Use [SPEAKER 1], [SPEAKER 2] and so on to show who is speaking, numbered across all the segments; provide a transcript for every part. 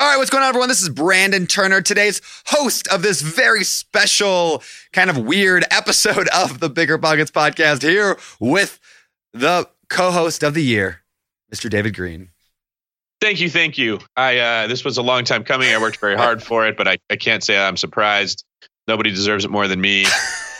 [SPEAKER 1] All right, what's going on, everyone? This is Brandon Turner, today's host of this very special, kind of weird episode of the Bigger Pockets podcast, here with the co host of the year, Mr. David Greene.
[SPEAKER 2] Thank you, thank you. I uh, this was a long time coming. I worked very hard for it, but I, I can't say I'm surprised. Nobody deserves it more than me.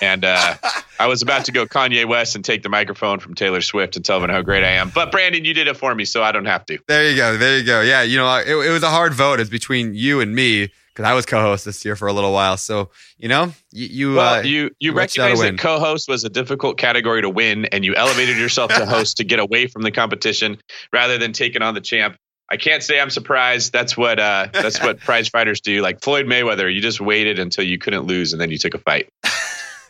[SPEAKER 2] And uh, I was about to go Kanye West and take the microphone from Taylor Swift and tell everyone how great I am. But Brandon, you did it for me, so I don't have to.
[SPEAKER 1] There you go. There you go. Yeah, you know, it, it was a hard vote. It's between you and me because I was co-host this year for a little while. So you know, you you
[SPEAKER 2] well,
[SPEAKER 1] uh,
[SPEAKER 2] you, you recognize that co-host was a difficult category to win, and you elevated yourself to host to get away from the competition rather than taking on the champ. I can't say I'm surprised. That's what uh, that's what prize fighters do. Like Floyd Mayweather, you just waited until you couldn't lose, and then you took a fight.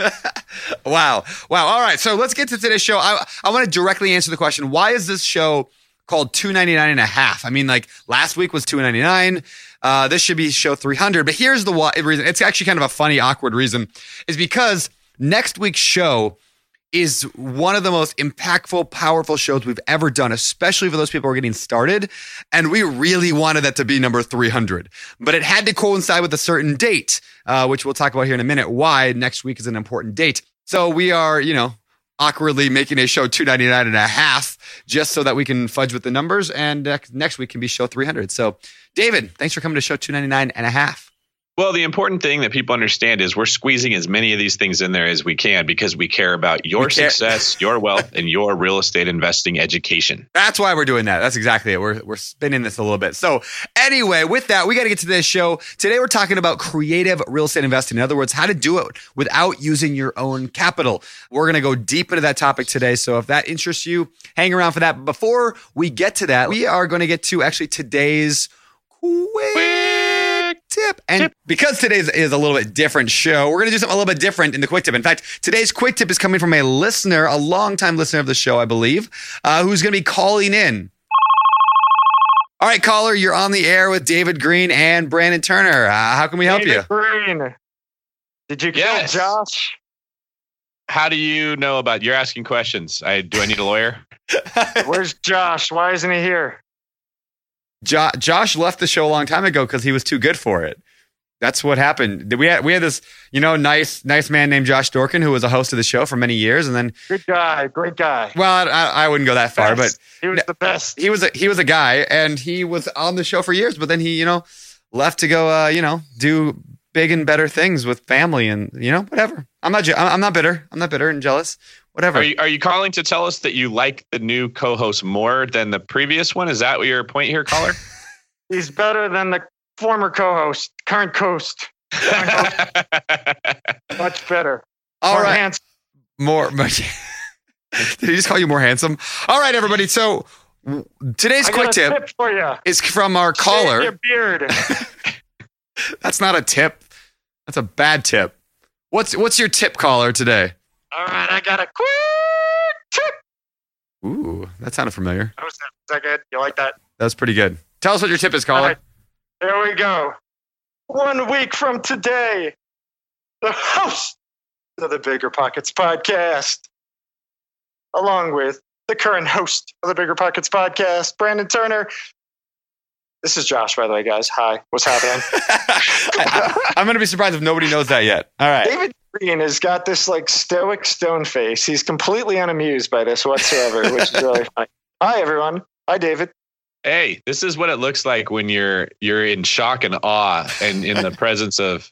[SPEAKER 1] wow. Wow. All right. So let's get to today's show. I, I want to directly answer the question why is this show called 299 and a half? I mean, like last week was 299. Uh, this should be show 300. But here's the why, reason. It's actually kind of a funny, awkward reason is because next week's show is one of the most impactful, powerful shows we've ever done, especially for those people who are getting started. And we really wanted that to be number 300, but it had to coincide with a certain date, uh, which we'll talk about here in a minute. Why next week is an important date. So we are, you know, awkwardly making a show 299 and a half just so that we can fudge with the numbers. And uh, next week can be show 300. So David, thanks for coming to show 299 and a half.
[SPEAKER 2] Well, the important thing that people understand is we're squeezing as many of these things in there as we can because we care about your success, your wealth, and your real estate investing education.
[SPEAKER 1] That's why we're doing that. That's exactly it. We're, we're spinning this a little bit. So, anyway, with that, we got to get to this show. Today, we're talking about creative real estate investing. In other words, how to do it without using your own capital. We're going to go deep into that topic today. So, if that interests you, hang around for that. But before we get to that, we are going to get to actually today's quiz tip. And tip. because today's is a little bit different show, we're going to do something a little bit different in the quick tip. In fact, today's quick tip is coming from a listener, a longtime listener of the show, I believe, uh, who's going to be calling in. All right, caller, you're on the air with David Greene and Brandon Turner. Uh, how can we help
[SPEAKER 3] David
[SPEAKER 1] you?
[SPEAKER 3] Greene. Did you kill yes. Josh?
[SPEAKER 2] How do you know about? You're asking questions. I do. I need a lawyer.
[SPEAKER 3] Where's Josh? Why isn't he here?
[SPEAKER 1] Jo- Josh left the show a long time ago because he was too good for it. That's what happened. We had we had this, you know, nice nice man named Josh Dorkin who was a host of the show for many years, and then
[SPEAKER 3] good guy, great guy.
[SPEAKER 1] Well, I, I wouldn't go that far,
[SPEAKER 3] best.
[SPEAKER 1] but
[SPEAKER 3] he was the best.
[SPEAKER 1] He was a he was a guy, and he was on the show for years, but then he, you know, left to go, uh, you know, do big and better things with family, and you know, whatever. I'm not I'm not bitter. I'm not bitter and jealous whatever.
[SPEAKER 2] Are you, are you calling to tell us that you like the new co-host more than the previous one? Is that what your point here, caller?
[SPEAKER 3] He's better than the former co-host, current coast. Current Much better.
[SPEAKER 1] All more right. Handsome. More. Did he just call you more handsome? All right, everybody. So today's
[SPEAKER 3] I
[SPEAKER 1] quick tip,
[SPEAKER 3] tip, for you.
[SPEAKER 1] is from our
[SPEAKER 3] Shave
[SPEAKER 1] caller.
[SPEAKER 3] Your beard.
[SPEAKER 1] That's not a tip. That's a bad tip. What's what's your tip caller today?
[SPEAKER 3] All right, I got a quick tip.
[SPEAKER 1] Ooh, that sounded familiar.
[SPEAKER 3] That was, that good? You like that?
[SPEAKER 1] That was pretty good. Tell us what your tip is, caller. Right.
[SPEAKER 3] There we go. One week from today, the host of the Bigger Pockets podcast, along with the current host of the Bigger Pockets podcast, Brandon Turner. This is Josh, by the way, guys. Hi, what's happening?
[SPEAKER 1] I, am going to be surprised if nobody knows that yet. All right.
[SPEAKER 3] David Greene has got this like stoic stone face. He's completely unamused by this whatsoever, which is really funny. Hi, everyone. Hi, David.
[SPEAKER 2] Hey, this is what it looks like when you're you're in shock and awe and in the presence of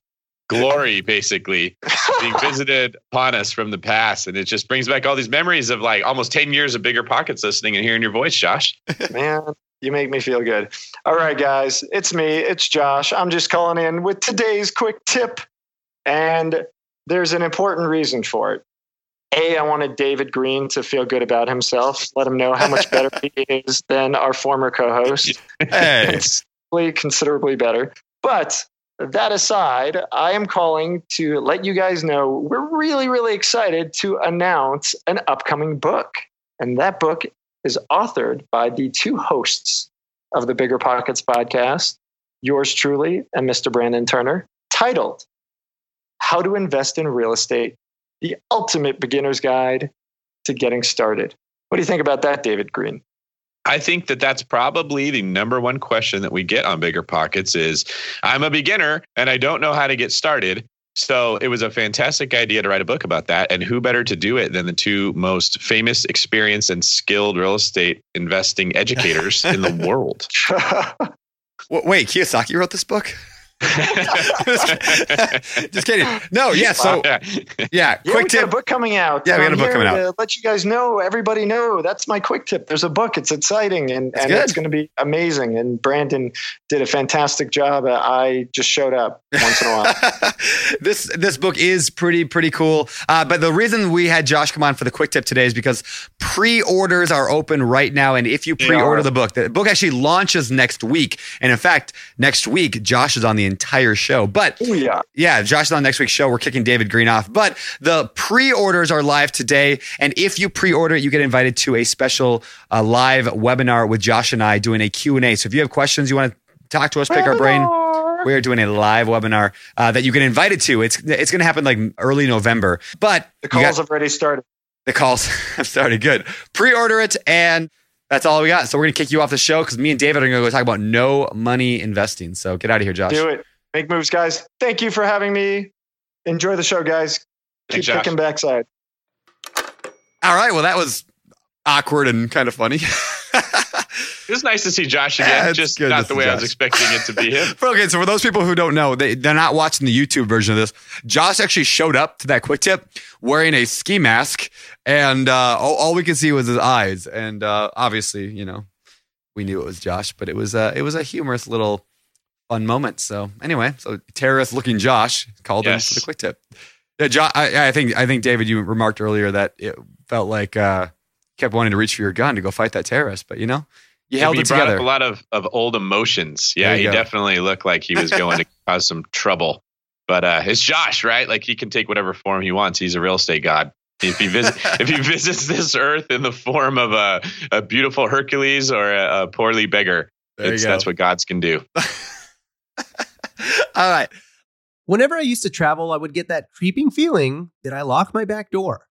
[SPEAKER 2] glory, basically being visited upon us from the past, and it just brings back all these memories of like almost ten years of bigger pockets listening and hearing your voice, Josh.
[SPEAKER 3] Man, you make me feel good. All right, guys, it's me. It's Josh. I'm just calling in with today's quick tip, and there's an important reason for it. A, I wanted David Greene to feel good about himself, let him know how much better he is than our former co host.
[SPEAKER 1] Hey.
[SPEAKER 3] considerably better. But that aside, I am calling to let you guys know we're really, really excited to announce an upcoming book. And that book is authored by the two hosts of the Bigger Pockets podcast, yours truly and Mr. Brandon Turner, titled How to Invest in Real Estate The Ultimate Beginner's Guide to Getting Started. What do you think about that, David Greene?
[SPEAKER 2] I think that that's probably the number one question that we get on Bigger Pockets is I'm a beginner and I don't know how to get started. So it was a fantastic idea to write a book about that. And who better to do it than the two most famous, experienced, and skilled real estate investing educators in the world?
[SPEAKER 1] Wait, Kiyosaki wrote this book? Just kidding. No, yeah. So, yeah,
[SPEAKER 3] Yeah,
[SPEAKER 1] quick
[SPEAKER 3] we got
[SPEAKER 1] tip.
[SPEAKER 3] a book coming out.
[SPEAKER 1] Yeah, we got a book coming out.
[SPEAKER 3] Let you guys know, everybody know that's my quick tip. There's a book. It's exciting and,
[SPEAKER 1] That's
[SPEAKER 3] and
[SPEAKER 1] good.
[SPEAKER 3] it's going to be amazing. And Brandon did a fantastic job. Uh, I just showed up once in a while.
[SPEAKER 1] this this book is pretty pretty cool. Uh, but the reason we had Josh come on for the quick tip today is because pre-orders are open right now, and if you pre-order the book, the book actually launches next week. And in fact, next week Josh is on the entire show. But
[SPEAKER 3] Oh yeah.
[SPEAKER 1] yeah, Josh is on next week's show. We're kicking David Greene off, but the pre-orders are live today, and if you pre-order, you get invited to a special uh, live webinar with Josh and I doing a Q and A. So if you have questions, you want to talk to us, pick our brain. We are doing a live webinar uh, that you get invited to. It's it's going to happen like early November, but
[SPEAKER 3] The calls
[SPEAKER 1] got-
[SPEAKER 3] have already started.
[SPEAKER 1] the calls have started. Good. Pre-order it, and that's all we got. So we're going to kick you off the show because me and David are going to go talk about no money investing. So get out of here, Josh.
[SPEAKER 3] Do it. Make moves, guys. Thank you for having me. Enjoy the show, guys. Keep
[SPEAKER 2] Thanks, Josh.
[SPEAKER 3] kicking backside.
[SPEAKER 1] All right. Well, that was awkward and kind of funny.
[SPEAKER 2] It was nice to see Josh again,
[SPEAKER 1] it's
[SPEAKER 2] just not the way I was expecting it to be him.
[SPEAKER 1] okay, so for those people who don't know, they, they're not watching the YouTube version of this. Josh actually showed up to that quick tip wearing a ski mask, and uh, all, all we could see was his eyes. And uh, obviously, you know, we knew it was Josh, but it was uh, it was a humorous little fun moment. So anyway, so terrorist looking Josh called
[SPEAKER 2] Yes.
[SPEAKER 1] him for the quick tip. Yeah, I, I think I think David, you remarked earlier that it felt like uh, kept wanting to reach for your gun to go fight that terrorist, but you know, you held
[SPEAKER 2] he
[SPEAKER 1] it
[SPEAKER 2] brought
[SPEAKER 1] together.
[SPEAKER 2] up a lot of, of old emotions. Yeah, he
[SPEAKER 1] go.
[SPEAKER 2] definitely looked like he was going to cause some trouble. But uh, it's Josh, right? Like he can take whatever form he wants. He's a real estate god. If he visit, if he visits this earth in the form of a, a beautiful Hercules or a, a poorly beggar, it's, that's what gods can do.
[SPEAKER 1] All right.
[SPEAKER 4] Whenever I used to travel, I would get that creeping feeling that I lock my back door.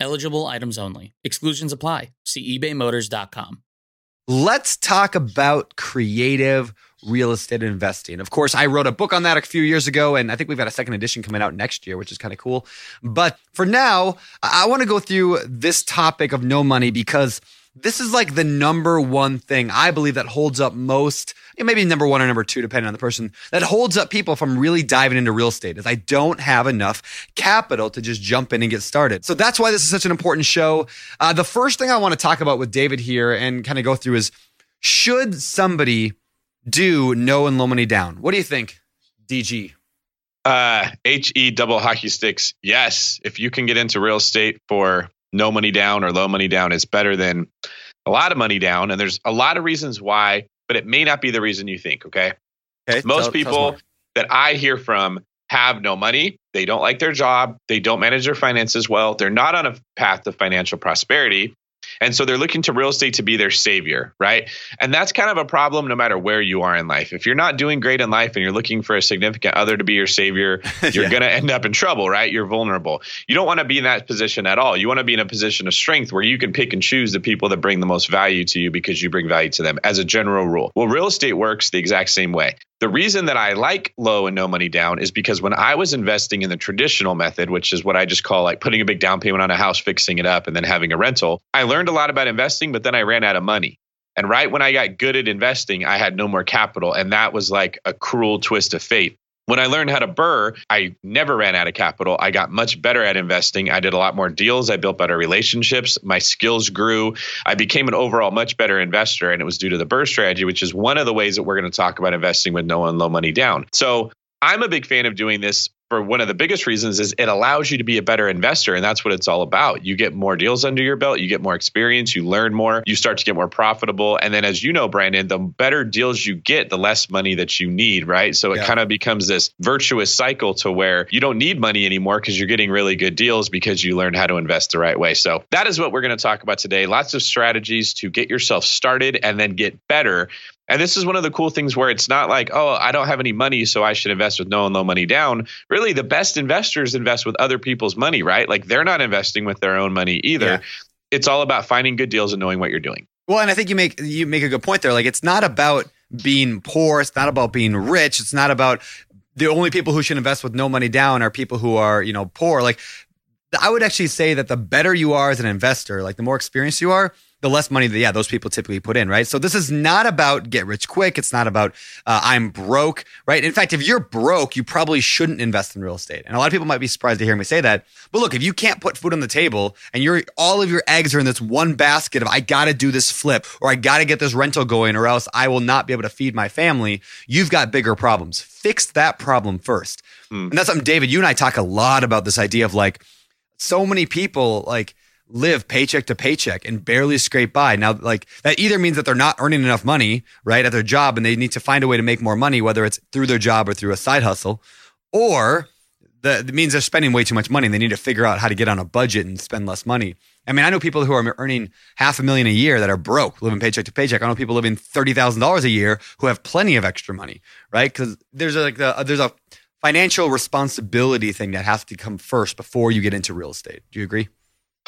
[SPEAKER 5] Eligible items only. Exclusions apply. See ebaymotors.com.
[SPEAKER 1] Let's talk about creative real estate investing. Of course, I wrote a book on that a few years ago, and I think we've got a second edition coming out next year, which is kind of cool. But for now, I want to go through this topic of no money because this is like the number one thing I believe that holds up most, maybe number one or number two, depending on the person, that holds up people from really diving into real estate is I don't have enough capital to just jump in and get started. So that's why this is such an important show. Uh, the first thing I want to talk about with David here and kind of go through is should somebody do no and low money down? What do you think, DG?
[SPEAKER 2] Uh, HE double hockey sticks. Yes. If you can get into real estate for no money down or low money down it's better than a lot of money down. And there's a lot of reasons why, but it may not be the reason you think. Okay.
[SPEAKER 1] Okay.
[SPEAKER 2] Most
[SPEAKER 1] tell- tell
[SPEAKER 2] people
[SPEAKER 1] more.
[SPEAKER 2] that I hear from have no money. They don't like their job. They don't manage their finances well. They're not on a path to financial prosperity. And so they're looking to real estate to be their savior, right? And that's kind of a problem no matter where you are in life. If you're not doing great in life and you're looking for a significant other to be your savior, you're
[SPEAKER 1] Yeah.
[SPEAKER 2] going to end up in trouble, right? You're vulnerable. You don't want to be in that position at all. You want to be in a position of strength where you can pick and choose the people that bring the most value to you because you bring value to them as a general rule. Well, real estate works the exact same way. The reason that I like low and no money down is because when I was investing in the traditional method, which is what I just call like putting a big down payment on a house, fixing it up, and then having a rental, I learned a lot about investing, but then I ran out of money. And right when I got good at investing, I had no more capital. And that was like a cruel twist of fate. When I learned how to BRRRR, I never ran out of capital. I got much better at investing. I did a lot more deals. I built better relationships. My skills grew. I became an overall much better investor. And it was due to the BRRRR strategy, which is one of the ways that we're going to talk about investing with no and low money down. So I'm a big fan of doing this for one of the biggest reasons is it allows you to be a better investor and that's what it's all about. You get more deals under your belt you get more experience you learn more you start to get more profitable and then as you know brandon the better deals you get the less money that you need right? So it
[SPEAKER 1] Yeah.
[SPEAKER 2] kind of becomes this virtuous cycle to where you don't need money anymore because you're getting really good deals because you learned how to invest the right way. So that is what we're going to talk about today. Lots of strategies to get yourself started and then get better and this is one of the cool things where it's not like, oh, I don't have any money, so I should invest with no and low money down. Really, the best investors invest with other people's money, right? Like they're not investing with their own money either.
[SPEAKER 1] Yeah.
[SPEAKER 2] It's all about finding good deals and knowing what you're doing.
[SPEAKER 1] Well, and I think you make you make a good point there. Like it's not about being poor. It's not about being rich. It's not about the only people who should invest with no money down are people who are you know poor. Like I would actually say that the better you are as an investor, like the more experienced you are, the less money that yeah those people typically put in, right? So this is not about get rich quick. It's not about uh, I'm broke, right? In fact, if you're broke, you probably shouldn't invest in real estate. And a lot of people might be surprised to hear me say that. But look, if you can't put food on the table and you're all of your eggs are in this one basket of I got to do this flip or I got to get this rental going or else I will not be able to feed my family, you've got bigger problems. Fix that problem first.
[SPEAKER 2] Hmm.
[SPEAKER 1] And that's something David, you and I talk a lot about this idea of like so many people like live paycheck to paycheck and barely scrape by. Now, like that either means that they're not earning enough money, right, at their job and they need to find a way to make more money, whether it's through their job or through a side hustle, or the, means they're spending way too much money and they need to figure out how to get on a budget and spend less money. I mean, I know people who are earning half a million a year that are broke, living paycheck to paycheck. I know people living thirty thousand dollars a year who have plenty of extra money, right? Because there's like the, there's a financial responsibility thing that has to come first before you get into real estate. Do you agree?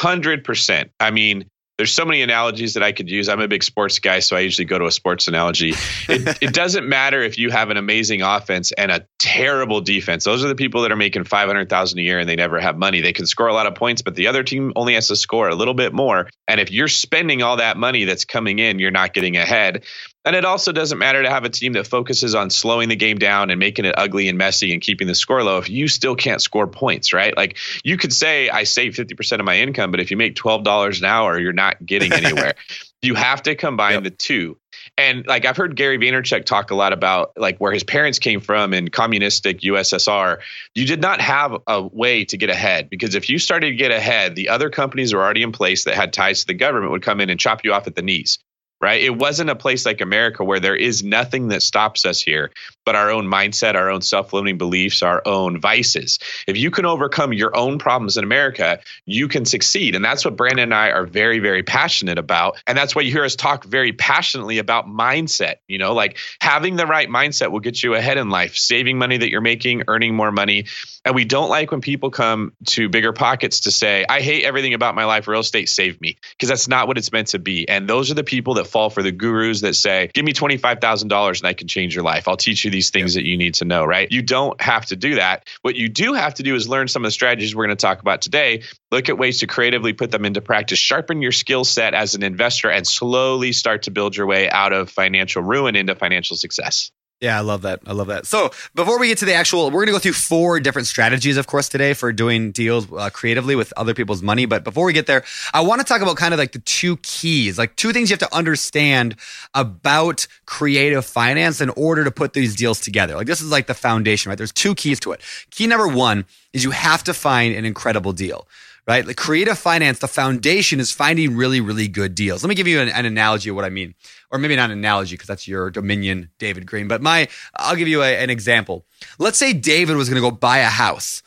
[SPEAKER 2] Hundred percent. I mean, there's so many analogies that I could use. I'm a big sports guy, so I usually go to a sports analogy. It, it doesn't matter if you have an amazing offense and a terrible defense. Those are the people that are making 500,000 a year and they never have money. They can score a lot of points, but the other team only has to score a little bit more. And if you're spending all that money that's coming in, you're not getting ahead. And it also doesn't matter to have a team that focuses on slowing the game down and making it ugly and messy and keeping the score low if you still can't score points, right? Like you could say I save 50% of my income, but if you make $12 an hour, you're not getting anywhere. you have to combine
[SPEAKER 1] Yep.
[SPEAKER 2] the two. And like I've heard Gary Vaynerchuk talk a lot about like where his parents came from in communistic USSR. You did not have a way to get ahead because if you started to get ahead, the other companies were already in place that had ties to the government would come in and chop you off at the knees right? It wasn't a place like America where there is nothing that stops us here but our own mindset, our own self limiting beliefs, our own vices. If you can overcome your own problems in America, you can succeed. And that's what Brandon and I are very, very passionate about. And that's why you hear us talk very passionately about mindset. You know, like having the right mindset will get you ahead in life, saving money that you're making, earning more money. And we don't like when people come to bigger pockets to say, I hate everything about my life. Real estate saved me. Because that's not what it's meant to be. And those are the people that fall for the gurus that say, give me $25,000 and I can change your life. I'll teach you these things that you need to know, right? You don't have to do that. What you do have to do is learn some of the strategies we're going to talk about today. Look at ways to creatively put them into practice, sharpen your skill set as an investor, and slowly start to build your way out of financial ruin into financial success.
[SPEAKER 1] Yeah, I love that. I love that. So before we get to the actual, we're going to go through four different strategies, of course, today for doing deals uh, creatively with other people's money. But before we get there, I want to talk about kind of like the two keys, like two things you have to understand about creative finance in order to put these deals together. Like this is like the foundation, right? There's two keys to it. Key number one is you have to find an incredible deal right? Like creative finance, the foundation is finding really, really good deals. Let me give you an, an analogy of what I mean, or maybe not an analogy because that's your dominion, David Greene. But my, I'll give you a, an example. Let's say David was going to go buy a house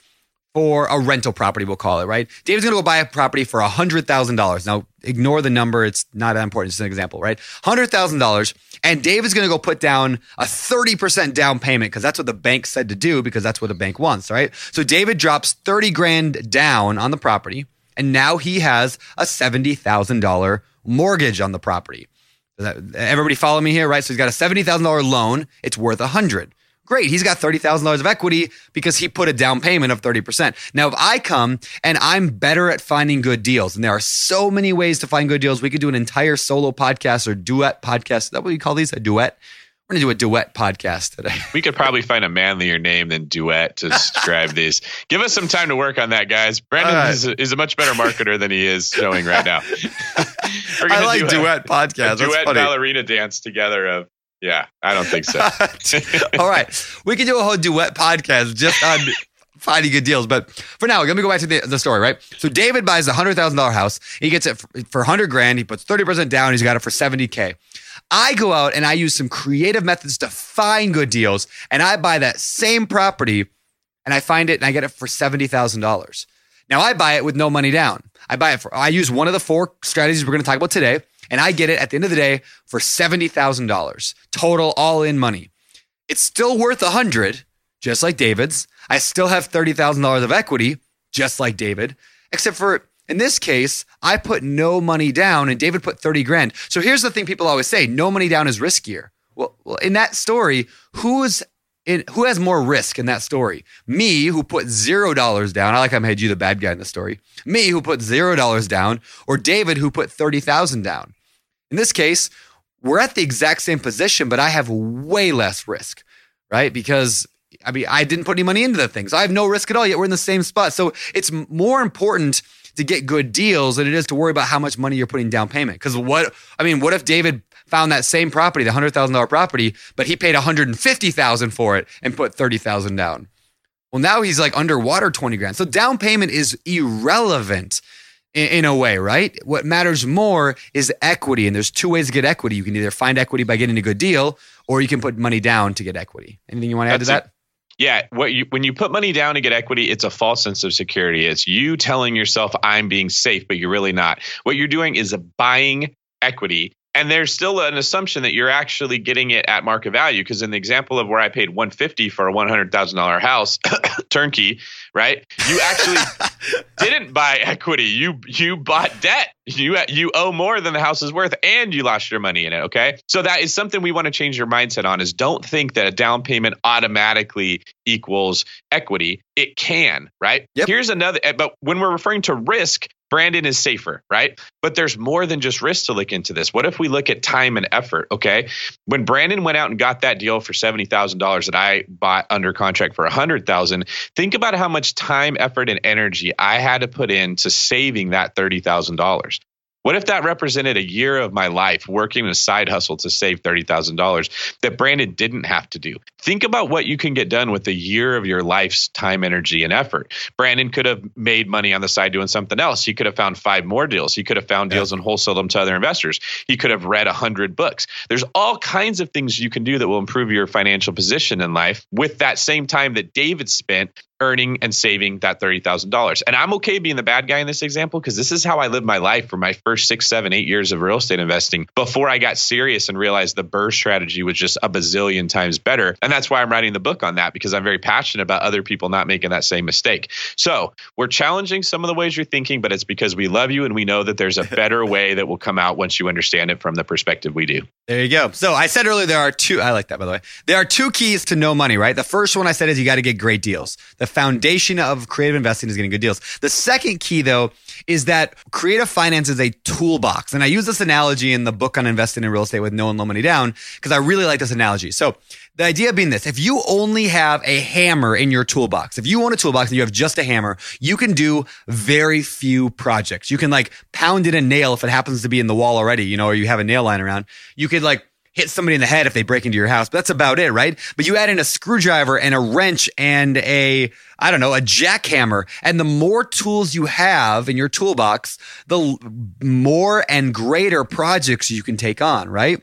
[SPEAKER 1] for a rental property, we'll call it, right? David's gonna go buy a property for $100,000. Now, ignore the number, it's not that important, it's an example, right? $100,000. And David's gonna go put down a 30% down payment because that's what the bank said to do because that's what the bank wants, right? So David drops 30 grand down on the property, and now he has a $70,000 mortgage on the property. Everybody follow me here, right? So he's got a $70,000 loan, it's worth 100 Great. He's got $30,000 of equity because he put a down payment of 30%. Now, if I come and I'm better at finding good deals, and there are so many ways to find good deals, we could do an entire solo podcast or duet podcast. Is that what you call these? A duet? We're going to do a duet podcast today.
[SPEAKER 2] We could probably find a manlier name than duet to describe these. Give us some time to work on that, guys. Brandon right. is, a, is, a, much better marketer than he is showing right now.
[SPEAKER 1] I like duet a, podcast.
[SPEAKER 2] A duet ballerina dance together of yeah, I don't think so.
[SPEAKER 1] All right. We can do a whole duet podcast just on finding good deals. But for now, let me go back to the, the story, right? So David buys a hundred thousand dollar house. He gets it for, for hundred grand. He puts thirty percent down. He's got it for seventy k. I go out and I use some creative methods to find good deals, and I buy that same property, and I find it and I get it for seventy thousand dollars. Now I buy it with no money down. I buy it for. I use one of the four strategies we're going to talk about today and I get it at the end of the day for $70,000 total all in money. It's still worth a 100 just like David's. I still have $30,000 of equity just like David, except for in this case, I put no money down and David put 30 grand. So here's the thing people always say, no money down is riskier. Well in that story, who's in, who has more risk in that story? Me, who put zero dollars down. I like I made you the bad guy in the story. Me, who put zero dollars down, or David, who put thirty thousand down. In this case, we're at the exact same position, but I have way less risk, right? Because I mean, I didn't put any money into the things. I have no risk at all. Yet we're in the same spot. So it's more important to get good deals than it is to worry about how much money you're putting down payment. Because what I mean, what if David found that same property, the hundred thousand dollar property, but he paid one hundred and fifty thousand for it and put thirty thousand down? Well, now he's like underwater twenty grand. So down payment is irrelevant in, in a way, right? What matters more is equity, and there's two ways to get equity. You can either find equity by getting a good deal, or you can put money down to get equity. Anything you want to add to that?
[SPEAKER 2] Yeah, you when you put money down to get equity, it's a false sense of security. It's you telling yourself I'm being safe, but you're really not. What you're doing is buying equity and there's still an assumption that you're actually getting it at market value because in the example of where I paid 150 for a $100,000 house turnkey, right? You actually didn't buy equity. You you bought debt. You you owe more than the house is worth and you lost your money in it, okay? So that is something we want to change your mindset on is don't think that a down payment automatically equals equity. It can, right? Yep. Here's another eh, but when we're referring to risk, Brandon is safer, right? But there's more than just risk to look into this. What if we look at time and effort? Okay. When Brandon went out and got that deal for $70,000 that I bought under contract for 100,000, think about how much time, effort, and energy I had to put into saving that $30,000. What if that represented a year of my life working a side hustle to save $30,000 that Brandon didn't have to do? Think about what you can get done with a year of your life's time, energy, and effort. Brandon could have made money on the side doing something else. He could have found five more deals. He could have found deals and wholesaled them to other investors. He could have read a hundred books. There's all kinds of things you can do that will improve your financial position in life with that same time that David spent earning and saving that $30,000. And I'm okay being the bad guy in this example because this is how I lived my life for my first six, seven, eight years of real estate investing before I got serious and realized the BRRRR strategy was just a bazillion times better. And that's why I'm writing the book on that because I'm very passionate about other people not making that same mistake. So we're challenging some of the ways you're thinking, but it's because we love you and we know that there's a better way that will come out once you understand it from the perspective we do.
[SPEAKER 1] There you go. So I said earlier there are two. I like that by the way. There are two keys to no money, right? The first one I said is you got to get great deals. The foundation of creative investing is getting good deals. The second key though is that creative finance is a toolbox, and I use this analogy in the book on investing in real estate with No and Low Money Down because I really like this analogy. So the idea being this if you only have a hammer in your toolbox, if you own a toolbox and you have just a hammer, you can do very few projects. You can like pound in a nail if it happens to be in the wall already, you know, or you have a nail lying around. You could like hit somebody in the head if they break into your house, but that's about it, right? But you add in a screwdriver and a wrench and a, I don't know, a jackhammer. And the more tools you have in your toolbox, the more and greater projects you can take on, right?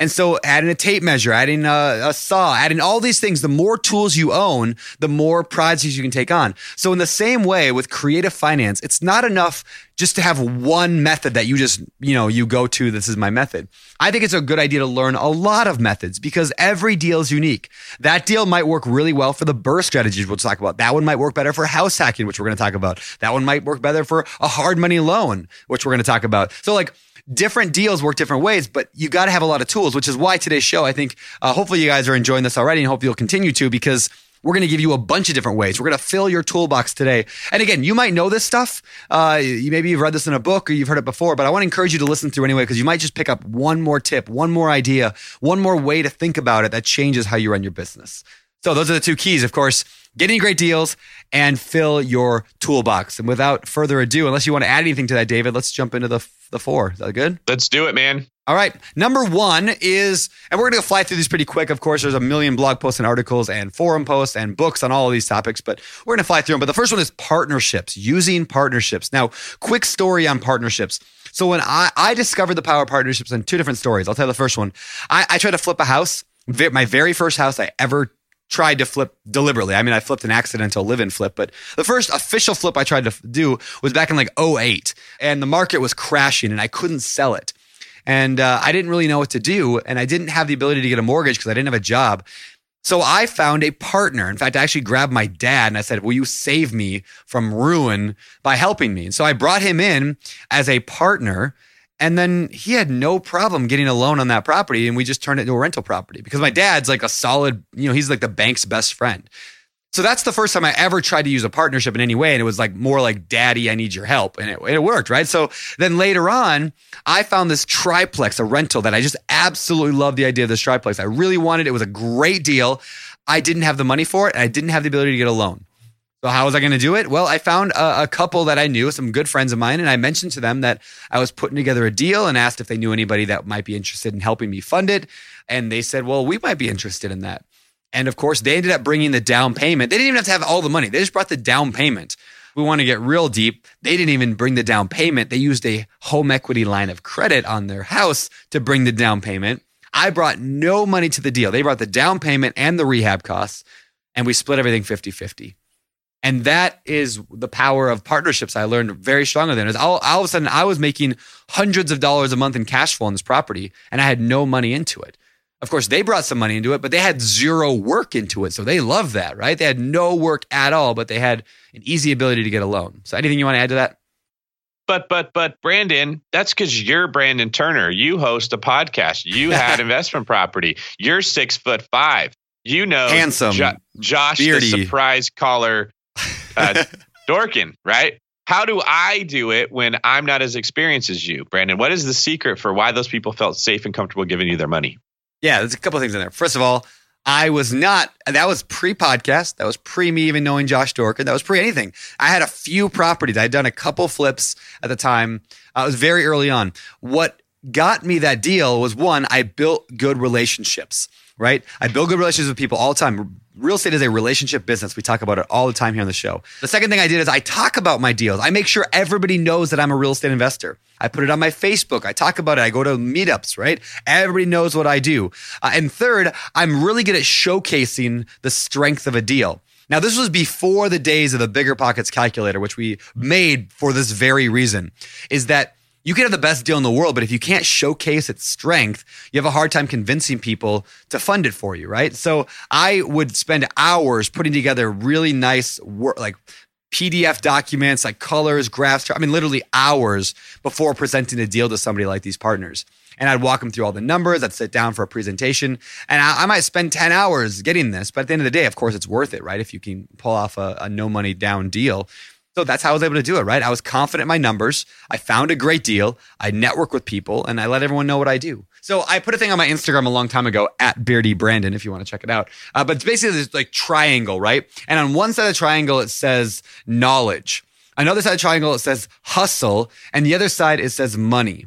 [SPEAKER 1] And so adding a tape measure, adding a, a, saw, adding all these things, the more tools you own, the more projects you can take on. So in the same way with creative finance, it's not enough just to have one method that you just, you know, you go to, this is my method. I think it's a good idea to learn a lot of methods because every deal is unique. That deal might work really well for the BRRRR strategies we'll talk about. That one might work better for house hacking, which we're going to talk about. That one might work better for a hard money loan, which we're going to talk about. So like different deals work different ways, but you got to have a lot of tools, which is why today's show, I think, uh, hopefully you guys are enjoying this already and hope you'll continue to because we're going to give you a bunch of different ways. We're going to fill your toolbox today. And again, you might know this stuff. Uh, you, maybe you've read this in a book or you've heard it before, but I want to encourage you to listen through anyway because you might just pick up one more tip, one more idea, one more way to think about it that changes how you run your business. So those are the two keys, of course, getting great deals and fill your toolbox. And without further ado, unless you want to add anything to that, David, let's jump into the the four. Is that good?
[SPEAKER 2] Let's do it, man.
[SPEAKER 1] All right. Number one is, and we're going to fly through these pretty quick. Of course, there's a million blog posts and articles and forum posts and books on all of these topics, but we're going to fly through them. But the first one is partnerships, using partnerships. Now, quick story on partnerships. So when I, I discovered the power of partnerships in two different stories, I'll tell the first one. I, I tried to flip a house, my very first house I ever tried to flip deliberately. I mean, I flipped an accidental live in flip, but the first official flip I tried to do was back in like 08 and the market was crashing and I couldn't sell it. And uh, I didn't really know what to do. And I didn't have the ability to get a mortgage because I didn't have a job. So I found a partner. In fact, I actually grabbed my dad and I said, Will you save me from ruin by helping me? And so I brought him in as a partner and then he had no problem getting a loan on that property and we just turned it into a rental property because my dad's like a solid, you know, he's like the bank's best friend. So that's the first time I ever tried to use a partnership in any way. And it was like more like, Daddy, I need your help. And it, it worked, right? So then later on, I found this triplex, a rental that I just absolutely loved the idea of this triplex. I really wanted it. It was a great deal. I didn't have the money for it. And I didn't have the ability to get a loan. So how was I going to do it? Well, I found a, a, couple that I knew, some good friends of mine, and I mentioned to them that I was putting together a deal and asked if they knew anybody that might be interested in helping me fund it. And they said, well, we might be interested in that. And of course, they ended up bringing the down payment. They didn't even have to have all the money. They just brought the down payment. We want to get real deep. They didn't even bring the down payment. They used a home equity line of credit on their house to bring the down payment. I brought no money to the deal. They brought the down payment and the rehab costs, and we split everything 50 50. And that is the power of partnerships I learned very strongly then. Is all, all of a sudden I was making hundreds of dollars a month in cash flow on this property and I had no money into it. Of course, they brought some money into it, but they had zero work into it. So they loved that, right? They had no work at all, but they had an easy ability to get a loan. So anything you want to add to that?
[SPEAKER 2] But but but Brandon, that's because you're Brandon Turner. You host a podcast. You had investment property. You're six foot five. You know,
[SPEAKER 1] handsome,
[SPEAKER 2] jo- Josh, beardy. the surprise caller uh, Dorkin, right? How do I do it when I'm not as experienced as you, Brandon? What is the secret for why those people felt safe and comfortable giving you their money?
[SPEAKER 1] Yeah, there's a couple things in there. First of all, I was not, that was pre podcast. That was pre me even knowing Josh Dorkin. That was pre anything. I had a few properties. I had done a couple flips at the time. Uh, it was very early on. What got me that deal was one, I built good relationships, right? I build good relationships with people all the time. Real estate is a relationship business. We talk about it all the time here on the show. The second thing I did is I talk about my deals. I make sure everybody knows that I'm a real estate investor. I put it on my Facebook. I talk about it. I go to meetups, right? Everybody knows what I do. Uh, and third, I'm really good at showcasing the strength of a deal. Now, this was before the days of the bigger pockets calculator, which we made for this very reason, is that you can have the best deal in the world, but if you can't showcase its strength, you have a hard time convincing people to fund it for you, right? So I would spend hours putting together really nice work, like PDF documents, like colors, graphs. I mean, literally hours before presenting a deal to somebody like these partners. And I'd walk them through all the numbers. I'd sit down for a presentation, and I, I might spend ten hours getting this. But at the end of the day, of course, it's worth it, right? If you can pull off a, a no money down deal. So that's how I was able to do it, right? I was confident in my numbers. I found a great deal. I network with people and I let everyone know what I do. So I put a thing on my Instagram a long time ago at Beardy Brandon, if you want to check it out. Uh, but it's basically this like triangle, right? And on one side of the triangle, it says knowledge. Another side of the triangle, it says hustle. And the other side, it says money.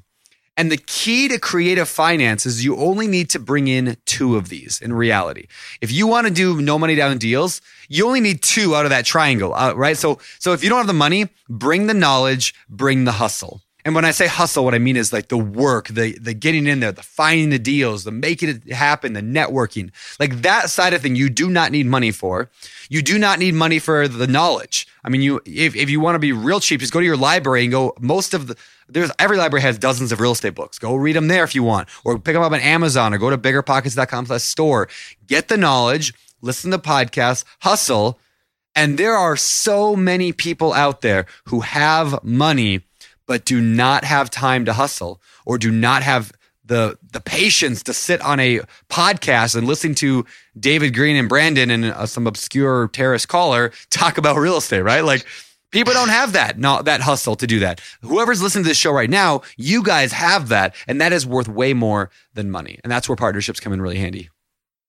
[SPEAKER 1] And the key to creative finance is you only need to bring in two of these in reality. If you want to do no money down deals, you only need two out of that triangle, uh, right? So, so if you don't have the money, bring the knowledge, bring the hustle. And when I say hustle, what I mean is like the work, the the getting in there, the finding the deals, the making it happen, the networking. Like that side of thing, you do not need money for. You do not need money for the knowledge. I mean, you if, if you want to be real cheap, just go to your library and go. Most of the there's every library has dozens of real estate books. Go read them there if you want, or pick them up on Amazon, or go to biggerpockets.com slash store. Get the knowledge, listen to podcasts, hustle, and there are so many people out there who have money but do not have time to hustle or do not have the the patience to sit on a podcast and listen to David Greene and Brandon and uh, some obscure terrorist caller talk about real estate, right? Like people don't have that not that hustle to do that. Whoever's listening to this show right now, you guys have that and that is worth way more than money. And that's where partnerships come in really handy.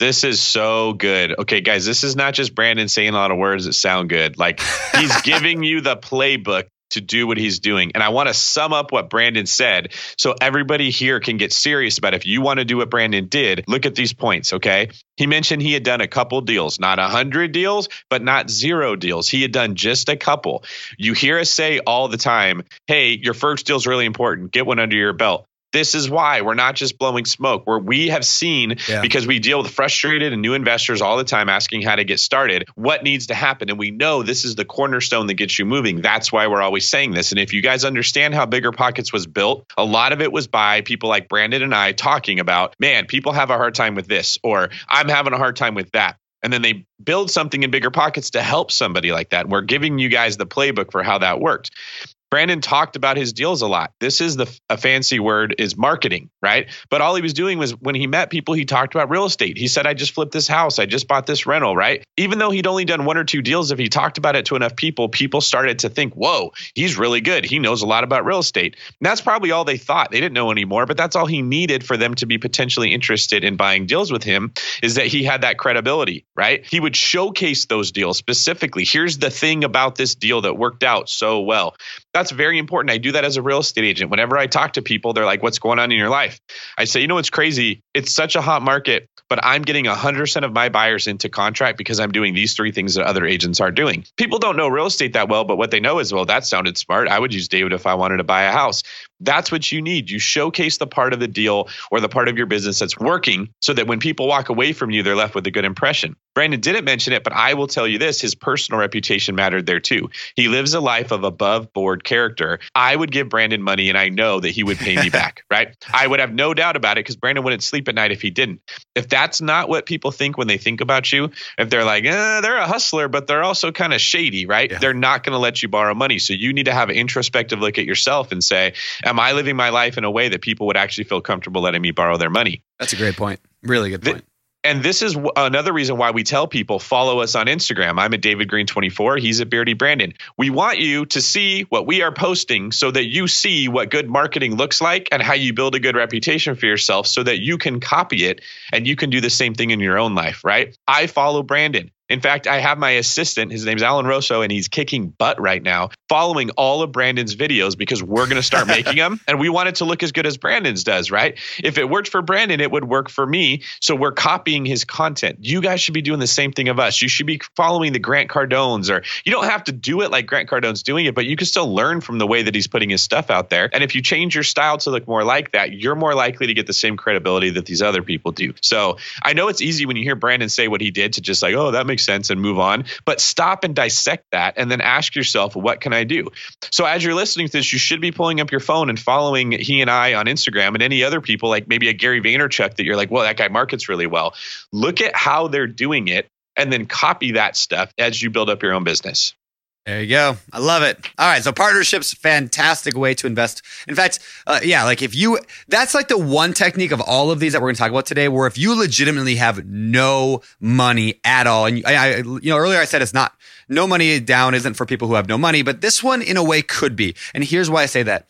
[SPEAKER 2] This is so good. Okay, guys, this is not just Brandon saying a lot of words that sound good. Like he's giving you the playbook to do what he's doing. And I want to sum up what Brandon said so everybody here can get serious about if you want to do what Brandon did, look at these points, okay? He mentioned he had done a couple deals, not a hundred deals, but not zero deals. He had done just a couple. You hear us say all the time, hey, your first deal is really important. Get one under your belt. This is why we're not just blowing smoke. Where we have seen
[SPEAKER 1] Yeah.
[SPEAKER 2] because we deal with frustrated and new investors all the time asking how to get started, what needs to happen, and we know this is the cornerstone that gets you moving. That's why we're always saying this. And if you guys understand how Bigger Pockets was built, a lot of it was by people like Brandon and I talking about, man, people have a hard time with this, or I'm having a hard time with that. And then they build something in bigger pockets to help somebody like that. And we're giving you guys the playbook for how that worked. Brandon talked about his deals a lot. This is the a fancy word is marketing, right? But all he was doing was when he met people, he talked about real estate. He said, "I just flipped this house. I just bought this rental." Right? Even though he'd only done one or two deals, if he talked about it to enough people, people started to think, "Whoa, he's really good. He knows a lot about real estate." And that's probably all they thought. They didn't know anymore, but that's all he needed for them to be potentially interested in buying deals with him is that he had that credibility, right? He would showcase those deals specifically. Here's the thing about this deal that worked out so well. That's very important. I do that as a real estate agent. Whenever I talk to people, they're like, What's going on in your life? I say, You know what's crazy? It's such a hot market, but I'm getting 100% of my buyers into contract because I'm doing these three things that other agents are doing. People don't know real estate that well, but what they know is, Well, that sounded smart. I would use David if I wanted to buy a house. That's what you need. You showcase the part of the deal or the part of your business that's working so that when people walk away from you, they're left with a good impression. Brandon didn't mention it, but I will tell you this his personal reputation mattered there too. He lives a life of above board character. I would give Brandon money and I know that he would pay me back, right? I would have no doubt about it because Brandon wouldn't sleep at night if he didn't. If that's not what people think when they think about you, if they're like, eh, they're a hustler, but they're also kind of shady, right?
[SPEAKER 1] Yeah.
[SPEAKER 2] They're not going to let you borrow money. So you need to have an introspective look at yourself and say, Am I living my life in a way that people would actually feel comfortable letting me borrow their money?
[SPEAKER 1] That's a great point. Really good point.
[SPEAKER 2] And this is w- another reason why we tell people follow us on Instagram. I'm at David Greene 24. He's at Beardy Brandon. We want you to see what we are posting so that you see what good marketing looks like and how you build a good reputation for yourself so that you can copy it and you can do the same thing in your own life, right? I follow Brandon. In fact, I have my assistant, his name's Alan Rosso, and he's kicking butt right now, following all of Brandon's videos because we're going to start making them. And we want it to look as good as Brandon's does, right? If it worked for Brandon, it would work for me. So we're copying his content. You guys should be doing the same thing of us. You should be following the Grant Cardones, or you don't have to do it like Grant Cardone's doing it, but you can still learn from the way that he's putting his stuff out there. And if you change your style to look more like that, you're more likely to get the same credibility that these other people do. So I know it's easy when you hear Brandon say what he did to just like, oh, that makes sense and move on, but stop and dissect that and then ask yourself, what can I do? So as you're listening to this, you should be pulling up your phone and following he and I on Instagram and any other people, like maybe a Gary Vaynerchuk that you're like, well, that guy markets really well. Look at how they're doing it and then copy that stuff as you build up your own business.
[SPEAKER 1] There you go. I love it. All right. So partnerships, fantastic way to invest. In fact, uh, yeah, like if you, that's like the one technique of all of these that we're going to talk about today, where if you legitimately have no money at all, and I, you know, earlier I said it's not, no money down isn't for people who have no money, but this one in a way could be. And here's why I say that.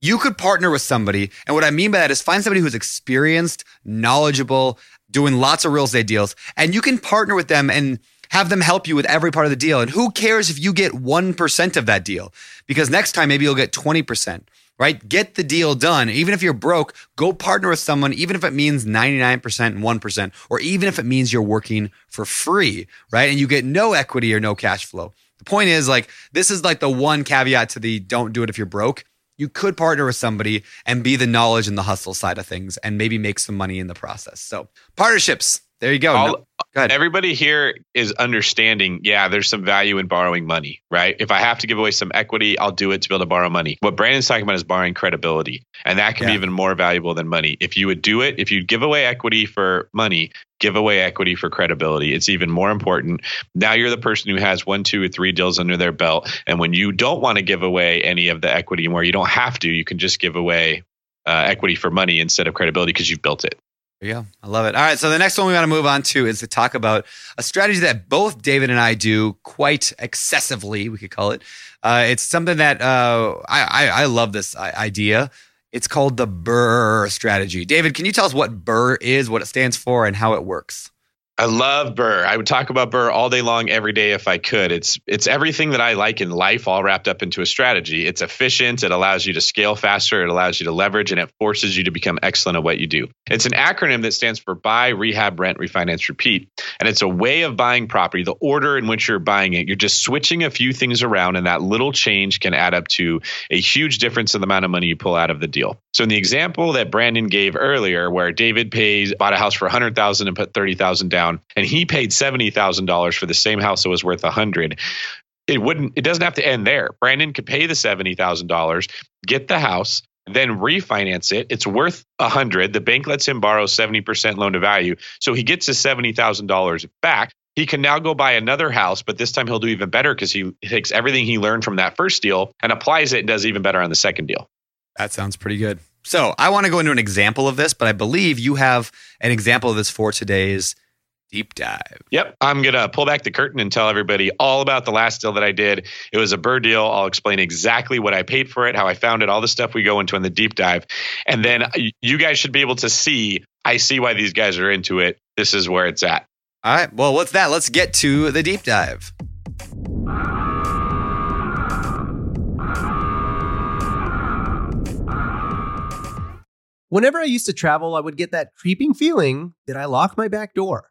[SPEAKER 1] You could partner with somebody. And what I mean by that is find somebody who's experienced, knowledgeable, doing lots of real estate deals, and you can partner with them and have them help you with every part of the deal. And who cares if you get 1% of that deal? Because next time, maybe you'll get 20%, right? Get the deal done. Even if you're broke, go partner with someone, even if it means 99% and 1%, or even if it means you're working for free, right? And you get no equity or no cash flow. The point is, like, this is like the one caveat to the don't do it if you're broke. You could partner with somebody and be the knowledge and the hustle side of things and maybe make some money in the process. So, partnerships, there you go.
[SPEAKER 2] All-
[SPEAKER 1] go ahead.
[SPEAKER 2] Everybody here is understanding, yeah, there's some value in borrowing money, right? If I have to give away some equity, I'll do it to be able to borrow money. What Brandon's talking about is borrowing credibility. And that can be even more valuable than money. If you would do it, if you'd give away equity for money, give away equity for credibility. It's even more important. Now you're the person who has one, two, or three deals under their belt. And when you don't want to give away any of the equity and where you don't have to, you can just give away uh, equity for money instead of credibility because you've built it.
[SPEAKER 1] There go. I love it. All right. So the next one we want to move on to is to talk about a strategy that both David and I do quite excessively, we could call it. Uh, it's something that uh, I, I, I love this idea. It's called the BRRRR strategy. David, can you tell us what BRRRR is, what it stands for, and how it works?
[SPEAKER 2] I love BRRRR. I would talk about BRRRR all day long, every day if I could. It's it's everything that I like in life, all wrapped up into a strategy. It's efficient. It allows you to scale faster. It allows you to leverage, and it forces you to become excellent at what you do. It's an acronym that stands for Buy, Rehab, Rent, Refinance, Repeat, and it's a way of buying property. The order in which you're buying it, you're just switching a few things around, and that little change can add up to a huge difference in the amount of money you pull out of the deal. So in the example that Brandon gave earlier, where David pays bought a house for 100,000 and put 30,000 down, and he paid $70,000 for the same house that was worth 100. It wouldn't it doesn't have to end there. Brandon could pay the $70,000, get the house, then refinance it. It's worth 100. The bank lets him borrow 70% loan to value, so he gets his $70,000 back. He can now go buy another house, but this time he'll do even better because he takes everything he learned from that first deal and applies it and does even better on the second deal.
[SPEAKER 1] That sounds pretty good. So I want to go into an example of this, but I believe you have an example of this for today's deep dive.
[SPEAKER 2] Yep. I'm going to pull back the curtain and tell everybody all about the last deal that I did. It was a BRRRR deal. I'll explain exactly what I paid for it, how I found it, all the stuff we go into in the deep dive. And then uh, you guys should be able to see I see why these guys are into it. This is where it's at.
[SPEAKER 1] All right. Well, what's that? Let's get to the deep dive.
[SPEAKER 4] Whenever I used to travel, I would get that creeping feeling that I lock my back door.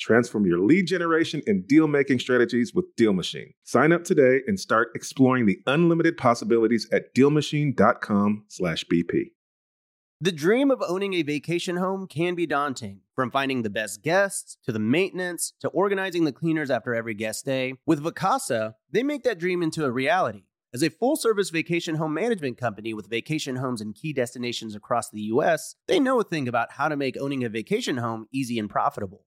[SPEAKER 6] Transform your lead generation and deal making strategies with DealMachine. Sign up today and start exploring the unlimited possibilities at dealmachine.com/bp.
[SPEAKER 4] The dream of owning a vacation home can be daunting. From finding the best guests to the maintenance to organizing the cleaners after every guest day, with Vacasa, they make that dream into a reality. As a full service vacation home management company with vacation homes in key destinations across the US, they know a thing about how to make owning a vacation home easy and profitable.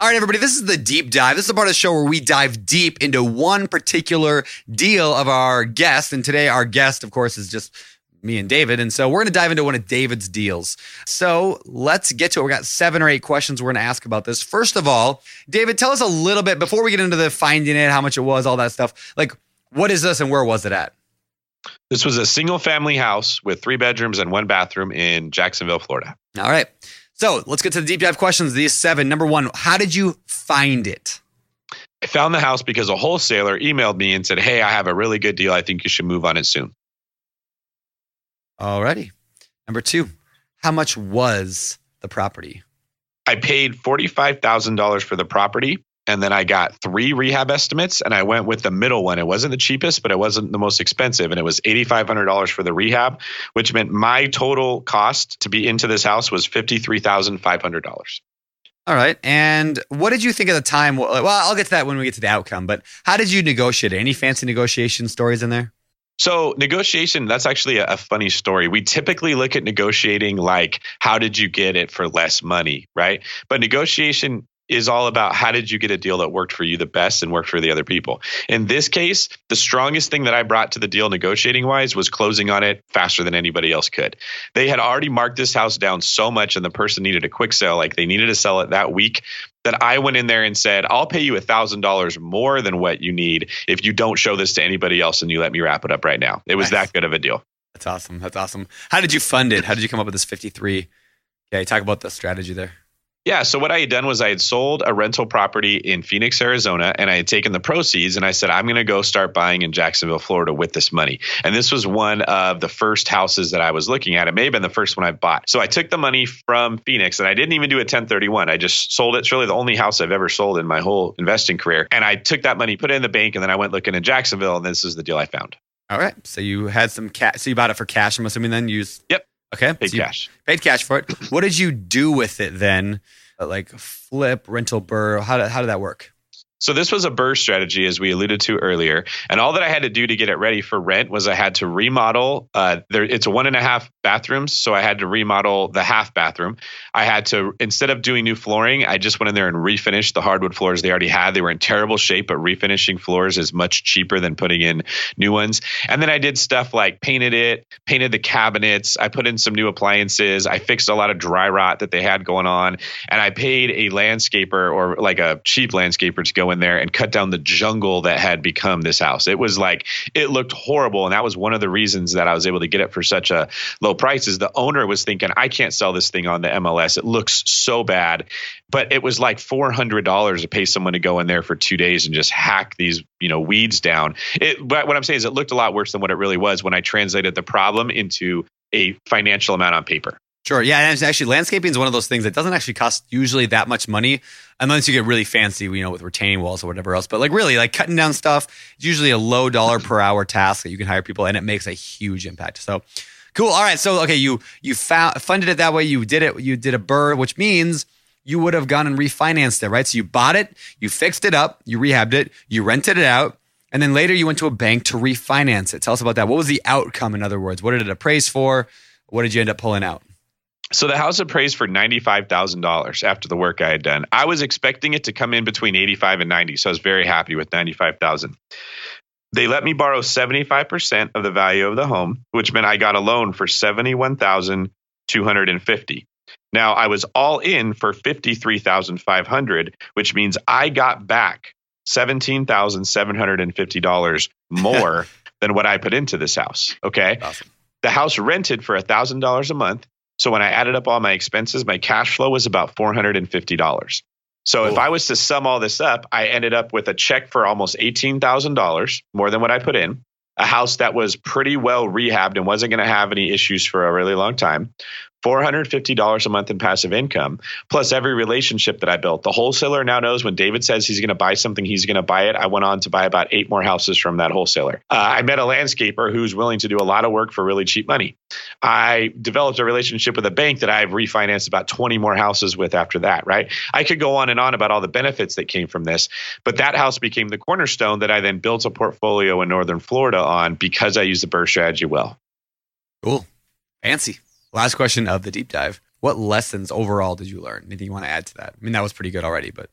[SPEAKER 1] All right, everybody, this is the deep dive. This is the part of the show where we dive deep into one particular deal of our guest. And today, our guest, of course, is just me and David. And so we're going to dive into one of David's deals. So let's get to it. We got seven or eight questions we're going to ask about this. First of all, David, tell us a little bit before we get into the finding it, how much it was, all that stuff. Like, what is this and where was it at?
[SPEAKER 2] This was a single family house with three bedrooms and one bathroom in Jacksonville, Florida.
[SPEAKER 1] All right. So let's get to the deep dive questions. These seven. Number one, how did you find it?
[SPEAKER 2] I found the house because a wholesaler emailed me and said, Hey, I have a really good deal. I think you should move on it soon.
[SPEAKER 1] Alrighty. Number two, how much was the property?
[SPEAKER 2] I paid $45,000 for the property. And then I got three rehab estimates and I went with the middle one. It wasn't the cheapest, but it wasn't the most expensive. And it was $8,500 for the rehab, which meant my total cost to be into this house was $53,500.
[SPEAKER 1] All right. And what did you think at the time? Well, I'll get to that when we get to the outcome, but how did you negotiate? Any fancy negotiation stories in there?
[SPEAKER 2] So negotiation, that's actually a, a, funny story. We typically look at negotiating like, how did you get it for less money, right? But negotiation is all about how did you get a deal that worked for you the best and worked for the other people. In this case, the strongest thing that I brought to the deal negotiating wise was closing on it faster than anybody else could. They had already marked this house down so much and the person needed a quick sale, like they needed to sell it that week that I went in there and said, I'll pay you $1,000 more than what you need if you don't show this to anybody else and you let me wrap it up right now. It was nice. that good of a deal.
[SPEAKER 1] That's awesome. That's awesome. How did you fund it? How did you come up with this 53 Okay, talk about the strategy there.
[SPEAKER 2] Yeah. So what I had done was I had sold a rental property in Phoenix, Arizona, and I had taken the proceeds and I said, I'm going to go start buying in Jacksonville, Florida with this money. And this was one of the first houses that I was looking at. It may have been the first one I bought. So I took the money from Phoenix and I didn't even do a 1031. I just sold it. It's really the only house I've ever sold in my whole investing career. And I took that money, put it in the bank, and then I went looking in Jacksonville, and this is the deal I found.
[SPEAKER 1] All right. So you had some cash. So you bought it for cash. I'm assuming then you used.
[SPEAKER 2] Yep.
[SPEAKER 1] Okay.
[SPEAKER 2] Paid
[SPEAKER 1] so
[SPEAKER 2] cash.
[SPEAKER 1] Paid cash for it. What did you do with it then? Like flip, rental, BRRRR. How did how did that work?
[SPEAKER 2] So this was a BRRRR strategy, as we alluded to earlier, and all that I had to do to get it ready for rent was I had to remodel. Uh, there, it's a one and a half bathrooms, so I had to remodel the half bathroom. I had to instead of doing new flooring, I just went in there and refinished the hardwood floors they already had. They were in terrible shape, but refinishing floors is much cheaper than putting in new ones. And then I did stuff like painted it, painted the cabinets. I put in some new appliances. I fixed a lot of dry rot that they had going on, and I paid a landscaper or like a cheap landscaper to go in there and cut down the jungle that had become this house. It was like it looked horrible, and that was one of the reasons that I was able to get it for such a low price. Is the owner was thinking, I can't sell this thing on the MLS. It looks so bad, but it was like four hundred dollars to pay someone to go in there for two days and just hack these you know weeds down. It, but what I'm saying is, it looked a lot worse than what it really was when I translated the problem into a financial amount on paper.
[SPEAKER 1] Sure. Yeah. And actually, landscaping is one of those things that doesn't actually cost usually that much money unless you get really fancy, you know, with retaining walls or whatever else. But like really, like cutting down stuff, it's usually a low dollar per hour task that you can hire people, and it makes a huge impact. So cool. All right. So okay, you you found funded it that way. You did it. You did a BRRRR, which means you would have gone and refinanced it, right? So you bought it, you fixed it up, you rehabbed it, you rented it out. And then later you went to a bank to refinance it. Tell us about that. What was the outcome, in other words? What did it appraise for? What did you end up pulling out?
[SPEAKER 2] So the house appraised for ninety-five thousand dollars after the work I had done. I was expecting it to come in between eighty-five and ninety, so I was very happy with ninety-five thousand. They let me borrow seventy-five percent of the value of the home, which meant I got a loan for seventy-one thousand two hundred and fifty. Now I was all in for fifty-three thousand five hundred, which means I got back seventeen thousand seven hundred and fifty dollars more than what I put into this house. Okay.
[SPEAKER 1] Awesome.
[SPEAKER 2] The house rented for thousand dollars a month. So when I added up all my expenses, my cash flow was about four hundred and fifty dollars. So if I was to sum all this up, I ended up with a check for almost eighteen thousand dollars, more than what I put in. A house that was pretty well rehabbed and wasn't going to have any issues for a really long time. $450 a month in passive income, plus every relationship that I built. The wholesaler now knows when David says he's going to buy something, he's going to buy it. I went on to buy about eight more houses from that wholesaler. Uh, I met a landscaper who's willing to do a lot of work for really cheap money. I developed a relationship with a bank that I've refinanced about 20 more houses with after that, right? I could go on and on about all the benefits that came from this, but that house became the cornerstone that I then built a portfolio in Northern Florida on because I used the BRRRR strategy well.
[SPEAKER 1] Cool. Fancy. Last question of the deep dive. What lessons overall did you learn? Anything you want to add to that? I mean, that was pretty good already, but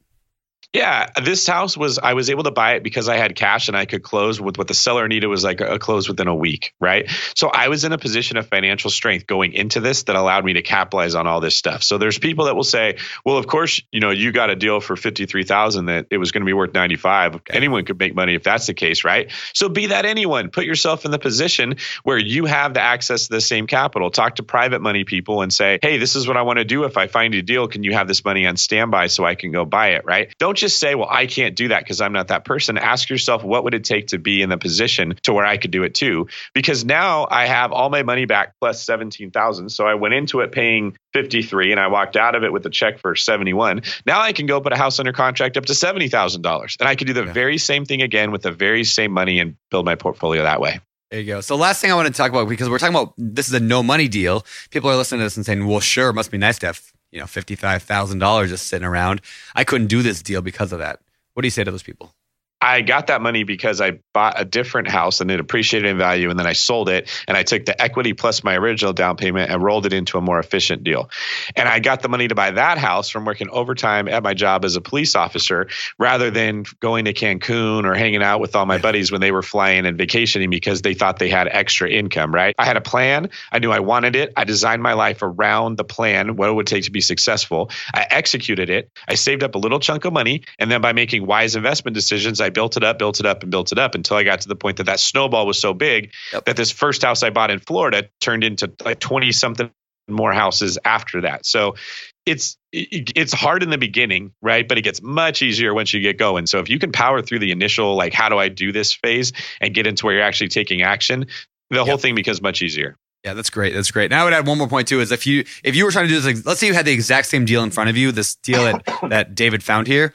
[SPEAKER 2] Yeah, this house was I was able to buy it because I had cash and I could close with what the seller needed was like a close within a week, right? So I was in a position of financial strength going into this that allowed me to capitalize on all this stuff. So there's people that will say, "Well, of course, you know, you got a deal for 53,000 that it was going to be worth 95. Anyone could make money if that's the case, right? So be that anyone. Put yourself in the position where you have the access to the same capital. Talk to private money people and say, "Hey, this is what I want to do if I find a deal, can you have this money on standby so I can go buy it?" right? Don't just say, well, I can't do that because I'm not that person. Ask yourself, what would it take to be in the position to where I could do it too? Because now I have all my money back plus 17,000. So I went into it paying 53 and I walked out of it with a check for 71. Now I can go put a house under contract up to $70,000 and I can do the
[SPEAKER 1] Yeah.
[SPEAKER 2] very same thing again with the very same money and build my portfolio that way.
[SPEAKER 1] there you go. So last thing I want to talk about because we're talking about this is a no money deal. People are listening to this and saying, "Well, sure, it must be nice to have you know fifty five thousand dollars just sitting around." I couldn't do this deal because of that. What do you say to those people?
[SPEAKER 2] I got that money because I bought a different house and it appreciated in value, and then I sold it and I took the equity plus my original down payment and rolled it into a more efficient deal. And I got the money to buy that house from working overtime at my job as a police officer rather than going to Cancun or hanging out with all my buddies when they were flying and vacationing because they thought they had extra income, right? I had a plan. I knew I wanted it. I designed my life around the plan, what it would take to be successful. I executed it. I saved up a little chunk of money. And then by making wise investment decisions, I built it up, built it up, and built it up until I got to the point that that snowball was so big
[SPEAKER 1] Yep.
[SPEAKER 2] that this first house I bought in Florida turned into like 20 something more houses after that. So it's it's hard in the beginning, right? But it gets much easier once you get going. So if you can power through the initial like how do I do this phase and get into where you're actually taking action, the whole thing becomes much easier.
[SPEAKER 1] Yeah, that's great. That's great. And I would add one more point too: is if you if you were trying to do this, like, let's say you had the exact same deal in front of you, this deal that that David found here,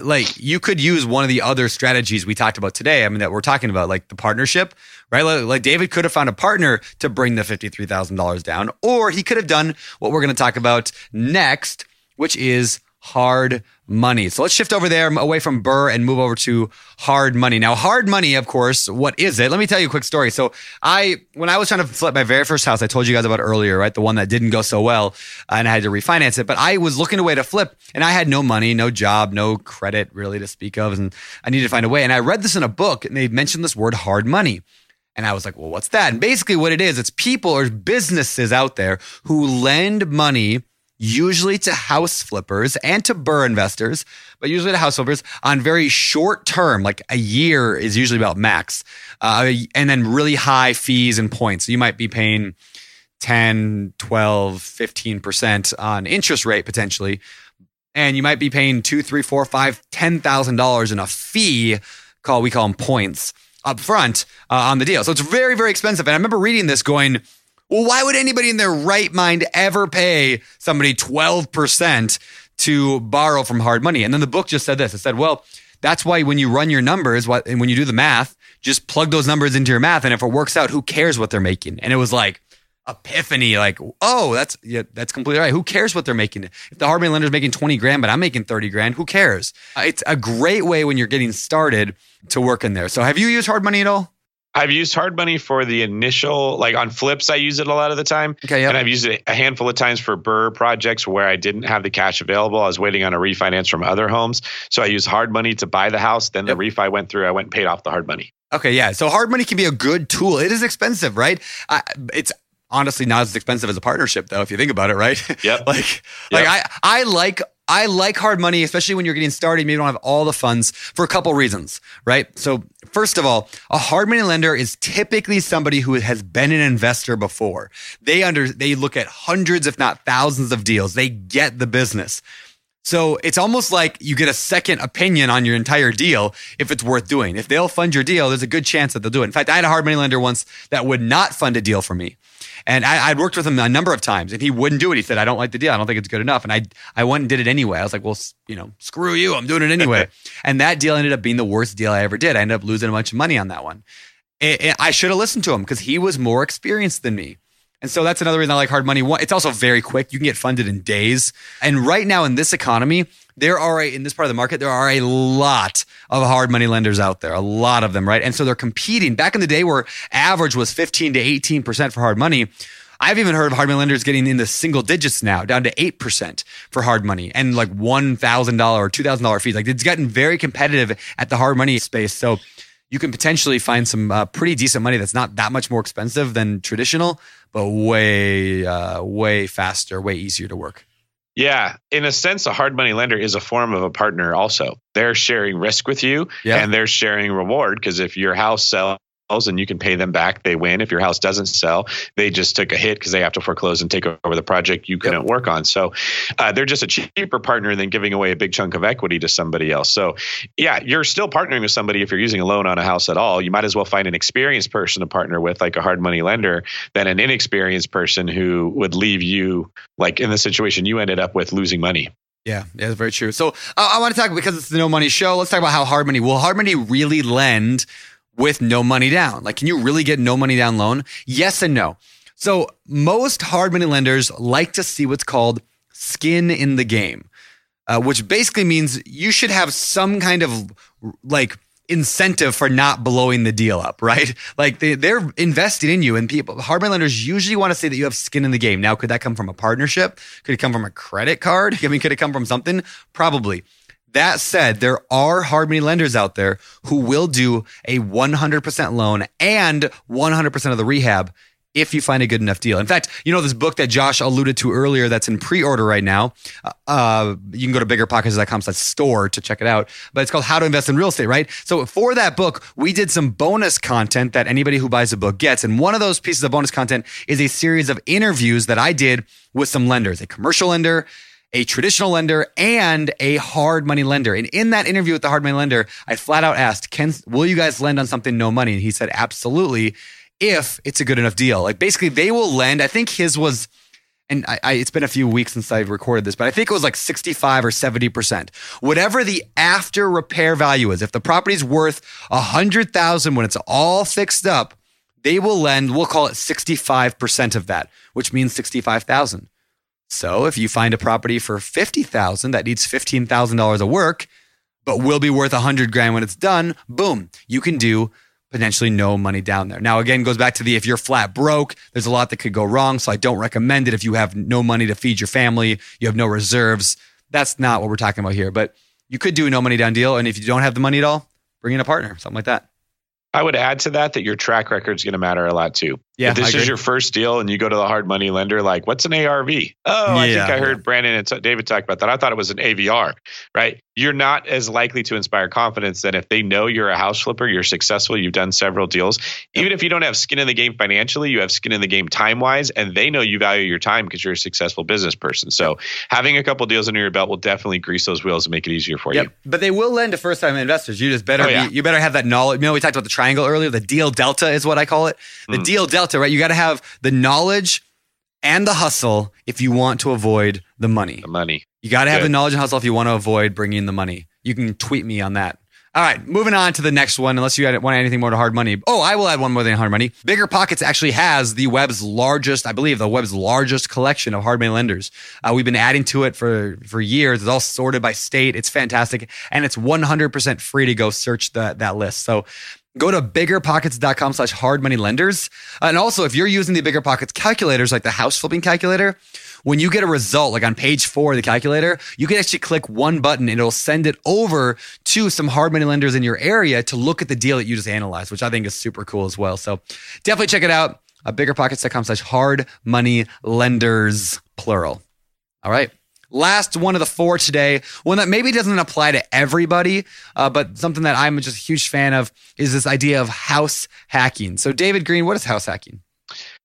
[SPEAKER 1] like you could use one of the other strategies we talked about today. I mean, that we're talking about, like the partnership, right? Like, like David could have found a partner to bring the fifty three thousand dollars down, or he could have done what we're going to talk about next, which is hard money. So let's shift over there away from BRRRR and move over to hard money. Now, hard money, of course, what is it? Let me tell you a quick story. So I, when I was trying to flip my very first house, I told you guys about earlier, right? The one that didn't go so well and I had to refinance it, but I was looking a way to flip and I had no money, no job, no credit really to speak of. And I needed to find a way. And I read this in a book and they mentioned this word hard money. And I was like, well, what's that? And basically, what it is, it's people or businesses out there who lend money, usually to house flippers and to BRRRR investors, but usually to house flippers on very short term, like a year is usually about max, uh, and then really high fees and points. So you might be paying 10, 12, 15% on interest rate potentially. And you might be paying two, three, four, five, ten thousand dollars in a fee call we call them points up front uh, on the deal. So it's very, very expensive. And I remember reading this going, well, why would anybody in their right mind ever pay somebody 12% to borrow from hard money? And then the book just said this. It said, well, that's why when you run your numbers and when you do the math, just plug those numbers into your math. And if it works out, who cares what they're making? And it was like, epiphany like oh that's yeah that's completely right who cares what they're making if the hard money lender's making 20 grand but i'm making 30 grand who cares Uh, it's a great way when you're getting started to work in there so have you used hard money at all
[SPEAKER 2] I've used hard money for the initial, like on flips, I use it a lot of the time.
[SPEAKER 1] okay yeah
[SPEAKER 2] And I've used it a handful of times for BRRRR projects where I didn't have the cash available. I was waiting on a refinance from other homes. So I used hard money to buy the house. Then the refi went through. I went and paid off the hard money.
[SPEAKER 1] Okay, yeah. So hard money can be a good tool. It is expensive, right? I, it's honestly not as expensive as a partnership, though, if you think about it, right?
[SPEAKER 2] Yep.
[SPEAKER 1] like, like
[SPEAKER 2] Yep.
[SPEAKER 1] I, I like, I like hard money, especially when you're getting started. Maybe you don't have all the funds for a couple reasons, right? So first of all, a hard money lender is typically somebody who has been an investor before. They under, they look at hundreds, if not thousands, of deals. They get the business. So it's almost like you get a second opinion on your entire deal if it's worth doing. If they'll fund your deal, there's a good chance that they'll do it. In fact, I had a hard money lender once that would not fund a deal for me. And I, I'd worked with him a number of times and he wouldn't do it. He said, I don't like the deal. I don't think it's good enough. And I, I went and did it anyway. I was like, well, you know, screw you. I'm doing it anyway. and that deal ended up being the worst deal I ever did. I ended up losing a bunch of money on that one. I- I I should have listened to him because he was more experienced than me. And so that's another reason I like hard money. It's also very quick. You can get funded in days. And right now in this economy, there are a, in this part of the market, there are a lot of hard money lenders out there, a lot of them, right? And so they're competing. Back in the day where average was 15 to 18% for hard money, I've even heard of hard money lenders getting into single digits now, down to 8% for hard money and like $1,000 or $2,000 fees. Like it's gotten very competitive at the hard money space. So you can potentially find some uh, pretty decent money that's not that much more expensive than traditional, but way, uh, way faster, way easier to work.
[SPEAKER 2] Yeah. In a sense, a hard money lender is a form of a partner also. They're sharing risk with you
[SPEAKER 1] Yeah.
[SPEAKER 2] and they're sharing reward because if your house sells and you can pay them back, they win. If your house doesn't sell, they just took a hit because they have to foreclose and take over the project you couldn't work on. So uh, they're just a cheaper partner than giving away a big chunk of equity to somebody else. So yeah, you're still partnering with somebody if you're using a loan on a house at all. You might as well find an experienced person to partner with, like a hard money lender, than an inexperienced person who would leave you like in the situation you ended up with losing money.
[SPEAKER 1] Yeah, yeah, that's very true. So uh, I want to talk because it's the no money show. Let's talk about how hard money. Will hard money really lend with no money down? Like, can you really get no money down loan? Yes and no. So most hard money lenders like to see what's called skin in the game, uh, which basically means you should have some kind of like incentive for not blowing the deal up, right? Like they, they're investing in you and people, hard money lenders usually want to say that you have skin in the game. Now, could that come from a partnership? Could it come from a credit card? I mean, could it come from something? Probably. That said, there are hard money lenders out there who will do a 100% loan and 100% of the rehab if you find a good enough deal. In fact, you know this book that Josh alluded to earlier that's in pre-order right now. Uh, you can go to biggerpockets.com slash store to check it out. But it's called How to Invest in Real Estate, right? So for that book, we did some bonus content that anybody who buys the book gets. And one of those pieces of bonus content is a series of interviews that I did with some lenders, a commercial lender, a traditional lender and a hard money lender. And in that interview with the hard money lender, I flat out asked, Ken, will you guys lend on something no money? And he said, absolutely, if it's a good enough deal. Like basically, they will lend. I think his was, and I, I, it's been a few weeks since I've recorded this, but I think it was like 65 or 70%. Whatever the after repair value is, if the property's worth a hundred thousand when it's all fixed up, they will lend, we'll call it 65% of that, which means 65,000. So if you find a property for 50,000 that needs $15,000 of work, but will be worth 100 grand when it's done, boom, you can do potentially no money down there. Now, again, goes back to the if you're flat broke, there's a lot that could go wrong. So I don't recommend it if you have no money to feed your family, you have no reserves. That's not what we're talking about here. But you could do a no money down deal. And if you don't have the money at all, bring in a partner, something like that.
[SPEAKER 2] I would add to that that your track record is going to matter a lot too.
[SPEAKER 1] Yeah,
[SPEAKER 2] if this is your first deal and you go to the hard money lender, like, what's an ARV? Oh, I
[SPEAKER 1] Yeah,
[SPEAKER 2] think I heard. Brandon and David talk about that. I thought it was an AVR, right? You're not as likely to inspire confidence than if they know you're a house flipper, you're successful, you've done several deals. Even if you don't have skin in the game financially, you have skin in the game time wise, and they know you value your time because you're a successful business person. So having a couple deals under your belt will definitely grease those wheels and make it easier for
[SPEAKER 1] Yep.
[SPEAKER 2] you.
[SPEAKER 1] But they will lend to first time investors. You just better
[SPEAKER 2] Oh, yeah.
[SPEAKER 1] be, you better have that knowledge. You know, we talked about the triangle earlier. The deal delta is what I call it. The
[SPEAKER 2] Mm.
[SPEAKER 1] deal delta, right? You got to have the knowledge and the hustle if you want to avoid the money.
[SPEAKER 2] The money.
[SPEAKER 1] You got to have
[SPEAKER 2] Good.
[SPEAKER 1] the knowledge and hustle if you want to avoid bringing in the money. You can tweet me on that. All right, moving on to the next one. Unless you want anything more to hard money. Oh, I will add one more than hard money. BiggerPockets actually has the web's largest, I believe, the web's largest collection of hard money lenders. Uh, we've been adding to it for for years. It's all sorted by state. It's fantastic, and it's 100% free to go search that that list. So go to biggerpockets.com slash hard money lenders. And also, if you're using the BiggerPockets calculators, like the house flipping calculator, when you get a result, like on page four of the calculator, you can actually click one button and it'll send it over to some hard money lenders in your area to look at the deal that you just analyzed, which I think is super cool as well. So definitely check it out. Uh, biggerpockets.com slash hard money lenders, plural. All right. Last one of the four today, one that maybe doesn't apply to everybody, uh, but something that I'm just a huge fan of is this idea of house hacking. So, David Greene, what is house hacking?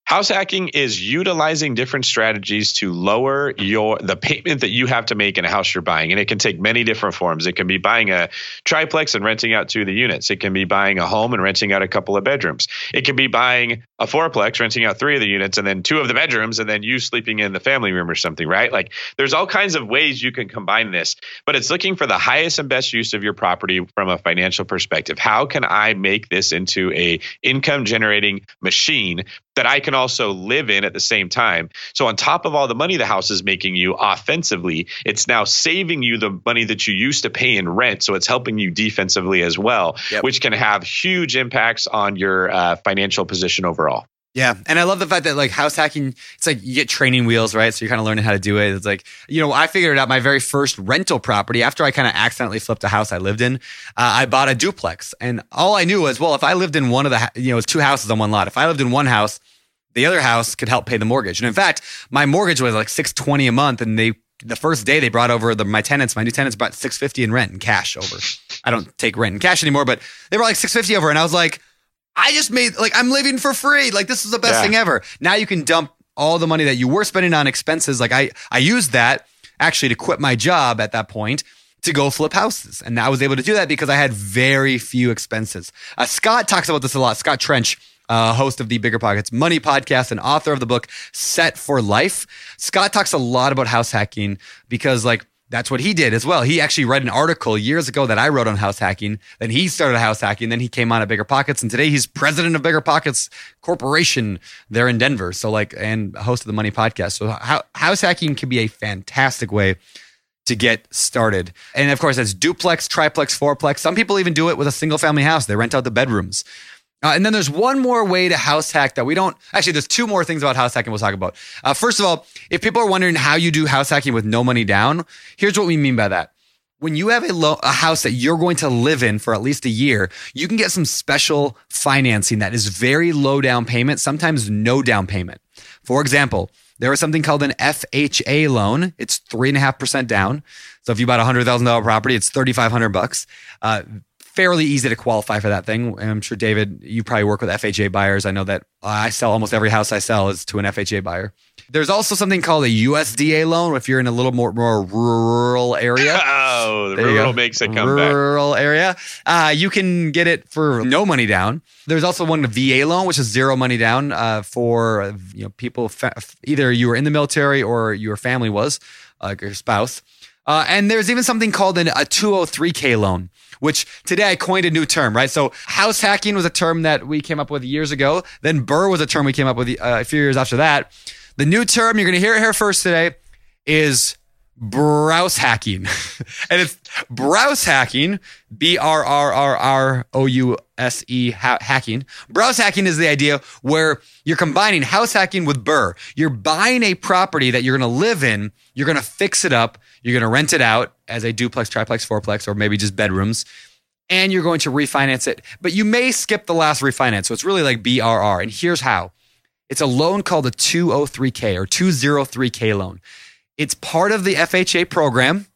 [SPEAKER 2] House hacking is utilizing different strategies to lower your the payment that you have to make in a house you're buying, and it can take many different forms. It can be buying a triplex and renting out two of the units. It can be buying a home and renting out a couple of bedrooms. It can be buying a fourplex, renting out three of the units, and then two of the bedrooms, and then you sleeping in the family room or something. Right? Like there's all kinds of ways you can combine this, but it's looking for the highest and best use of your property from a financial perspective. How can I make this into a income generating machine that I can also live in at the same time. So on top of all the money the house is making you offensively, it's now saving you the money that you used to pay in rent. So it's helping you defensively as well,
[SPEAKER 1] Yep.
[SPEAKER 2] which can have huge impacts on your uh, financial position overall.
[SPEAKER 1] Yeah. And I love the fact that like house hacking, it's like you get training wheels, right? So you're kind of learning how to do it. It's like, you know, I figured it out my very first rental property after I kind of accidentally flipped a house I lived in. Uh, I bought a duplex. And all I knew was, well, if I lived in one of the, you know, two houses on one lot. If I lived in one house, the other house could help pay the mortgage. And in fact, my mortgage was like 620 a month. And they, the first day they brought over the, my tenants, my new tenants brought 650 in rent and cash over. I don't take rent and cash anymore, but they brought like 650 over. And I was like, I just made like I'm living for free. Like this is the best
[SPEAKER 2] Yeah.
[SPEAKER 1] thing ever. Now you can dump all the money that you were spending on expenses. Like I I used that actually to quit my job at that point to go flip houses. And I was able to do that because I had very few expenses. Uh, Scott talks about this a lot. Scott Trench, uh, host of the BiggerPockets Money podcast and author of the book Set for Life. Scott talks a lot about house hacking because like that's what he did as well. He actually read an article years ago that I wrote on house hacking. Then he started house hacking. Then he came on at BiggerPockets, and today he's president of BiggerPockets Corporation there in Denver. So like, and host of the Money Podcast. So house hacking can be a fantastic way to get started. And of course, that's duplex, triplex, fourplex. Some people even do it with a single family house. They rent out the bedrooms. Uh, and then there's one more way to house hack that we don't actually, there's two more things about house hacking we'll talk about. Uh, first of all, if people are wondering how you do house hacking with no money down, here's what we mean by that. when you have a, lo- a house that you're going to live in for at least a year, you can get some special financing that is very low down payment, sometimes no down payment. For example, there is something called an FHA loan. It's three and a half percent down. So if you bought a hundred thousand dollar property, it's thirty five hundred bucks. Uh, fairly easy to qualify for that thing. And I'm sure David, you probably work with FHA buyers. I know that I sell almost every house I sell is to an FHA buyer. There's also something called a USDA loan if you're in a little more more rural area.
[SPEAKER 2] Oh, the
[SPEAKER 1] There
[SPEAKER 2] rural makes it come back.
[SPEAKER 1] rural area. Uh, you can get it for no money down. There's also one VA loan, which is zero money down uh, for uh, you know people fa- either you were in the military or your family was, like your spouse. Uh, and there's even something called an, a 203k loan, which today I coined a new term, right? So house hacking was a term that we came up with years ago. Then BRRRR was a term we came up with uh, a few years after that. The new term you're going to hear it here first today is browse hacking. and it's browse hacking, B R R R R O U S E hacking. Browse hacking is the idea where you're combining house hacking with BRRRR. You're buying a property that you're going to live in, you're going to fix it up, you're going to rent it out as a duplex, triplex, fourplex, or maybe just bedrooms. And you're going to refinance it, but you may skip the last refinance. So it's really like BRR. And here's how it's a loan called a 203K or 203K loan. It's part of the FHA program.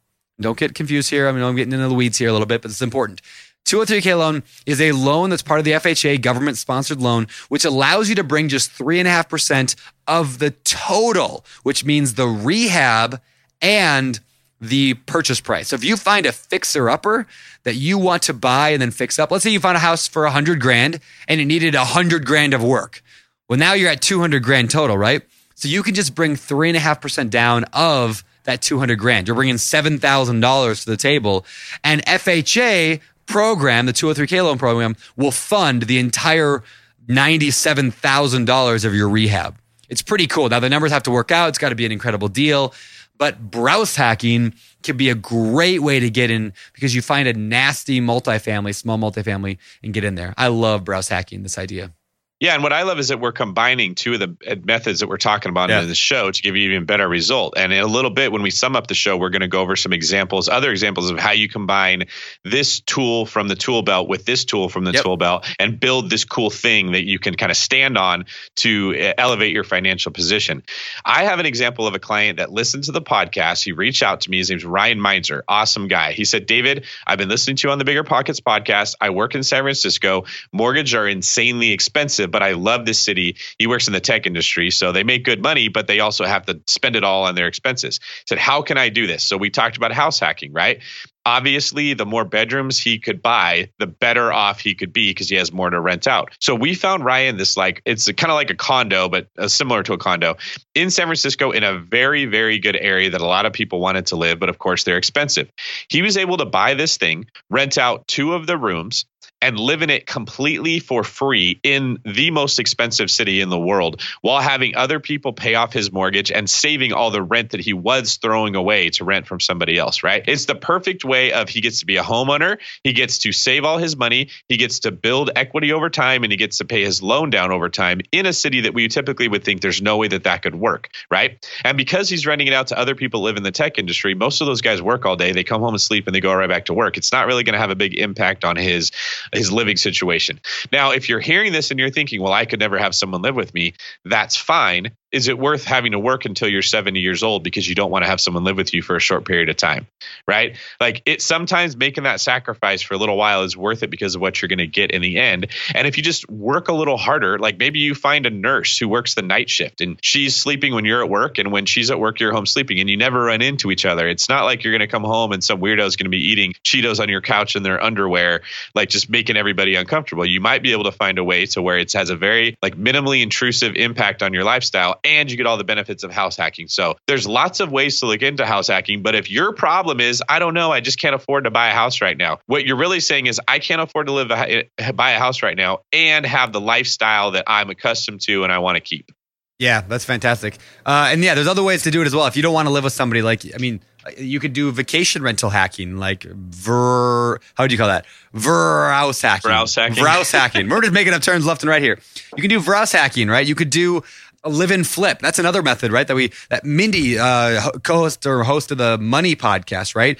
[SPEAKER 1] Don't get confused here. I mean, I'm getting into the weeds here a little bit, but it's important. 203K loan is a loan that's part of the FHA government sponsored loan, which allows you to bring just 3.5% of the total, which means the rehab and the purchase price. So if you find a fixer upper that you want to buy and then fix up, let's say you found a house for a 100 grand and it needed a 100 grand of work. Well, now you're at 200 grand total, right? So you can just bring 3.5% down of that 200 grand. You're bringing $7,000 to the table. And FHA program, the 203K loan program, will fund the entire $97,000 of your rehab. It's pretty cool. Now, the numbers have to work out. It's got to be an incredible deal. But browse hacking can be a great way to get in because you find a nasty multifamily, small multifamily, and get in there. I love browse hacking, this idea.
[SPEAKER 2] Yeah, and what I love is that we're combining two of the uh, methods that we're talking about
[SPEAKER 1] Yeah.
[SPEAKER 2] in the show to give you even better result. And in a little bit, when we sum up the show, we're going to go over some examples, other examples of how you combine this tool from the tool belt with this tool from the
[SPEAKER 1] Yep.
[SPEAKER 2] tool belt and build this cool thing that you can kind of stand on to uh, elevate your financial position. I have an example of a client that listened to the podcast. He reached out to me. His name's Ryan Meinzer, awesome guy. He said, David, I've been listening to you on the BiggerPockets podcast. I work in San Francisco. Mortgages are insanely expensive, but I love this city. He works in the tech industry, so they make good money, but they also have to spend it all on their expenses. He said, How can I do this? So we talked about house hacking, right? Obviously, the more bedrooms he could buy, the better off he could be because he has more to rent out. So we found Ryan this like it's kind of like a condo, but uh, similar to a condo in San Francisco in a very, very good area that a lot of people wanted to live, but of course they're expensive. He was able to buy this thing, rent out two of the rooms, and live in it completely for free in the most expensive city in the world while having other people pay off his mortgage and saving all the rent that he was throwing away to rent from somebody else, right? It's the perfect way of he gets to be a homeowner, he gets to save all his money, he gets to build equity over time and he gets to pay his loan down over time in a city that we typically would think there's no way that that could work, right? And because he's renting it out to other people live in the tech industry, most of those guys work all day, they come home and sleep and they go right back to work. It's not really going to have a big impact on his his living situation. Now, if you're hearing this and you're thinking, well, I could never have someone live with me, that's fine. Is it worth having to work until you're 70 years old because you don't want to have someone live with you for a short period of time? Right? Like it sometimes making that sacrifice for a little while is worth it because of what you're going to get in the end. And if you just work a little harder, like maybe you find a nurse who works the night shift and she's sleeping when you're at work and when she's at work you're home sleeping and you never run into each other. It's not like you're going to come home and some weirdo is going to be eating Cheetos on your couch in their underwear, like just making everybody uncomfortable. You might be able to find a way to where it has a very like minimally intrusive impact on your lifestyle and you get all the benefits of house hacking. So there's lots of ways to look into house hacking, but if your problem is I don't know, I just can't afford to buy a house right now. What you're really saying is I can't afford to live a, buy a house right now and have the lifestyle that I'm accustomed to and I want to keep.
[SPEAKER 1] Yeah, that's fantastic. Uh, and yeah, there's other ways to do it as well. If you don't want to live with somebody, like I mean, you could do vacation rental hacking, like ver. How would you call that? Vrouse hacking.
[SPEAKER 2] Vrouse hacking.
[SPEAKER 1] Hacking. We're just making up terms left and right here. You can do vrouse hacking, right? You could do a live-in flip. That's another method, right? That we that Mindy, uh, co-host or host of the Money podcast, right?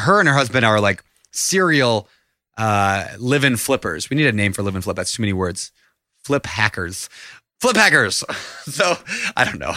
[SPEAKER 1] Her and her husband are like serial uh, live-in flippers. We need a name for live-in flip. That's too many words. Flip hackers flip hackers. so I don't know.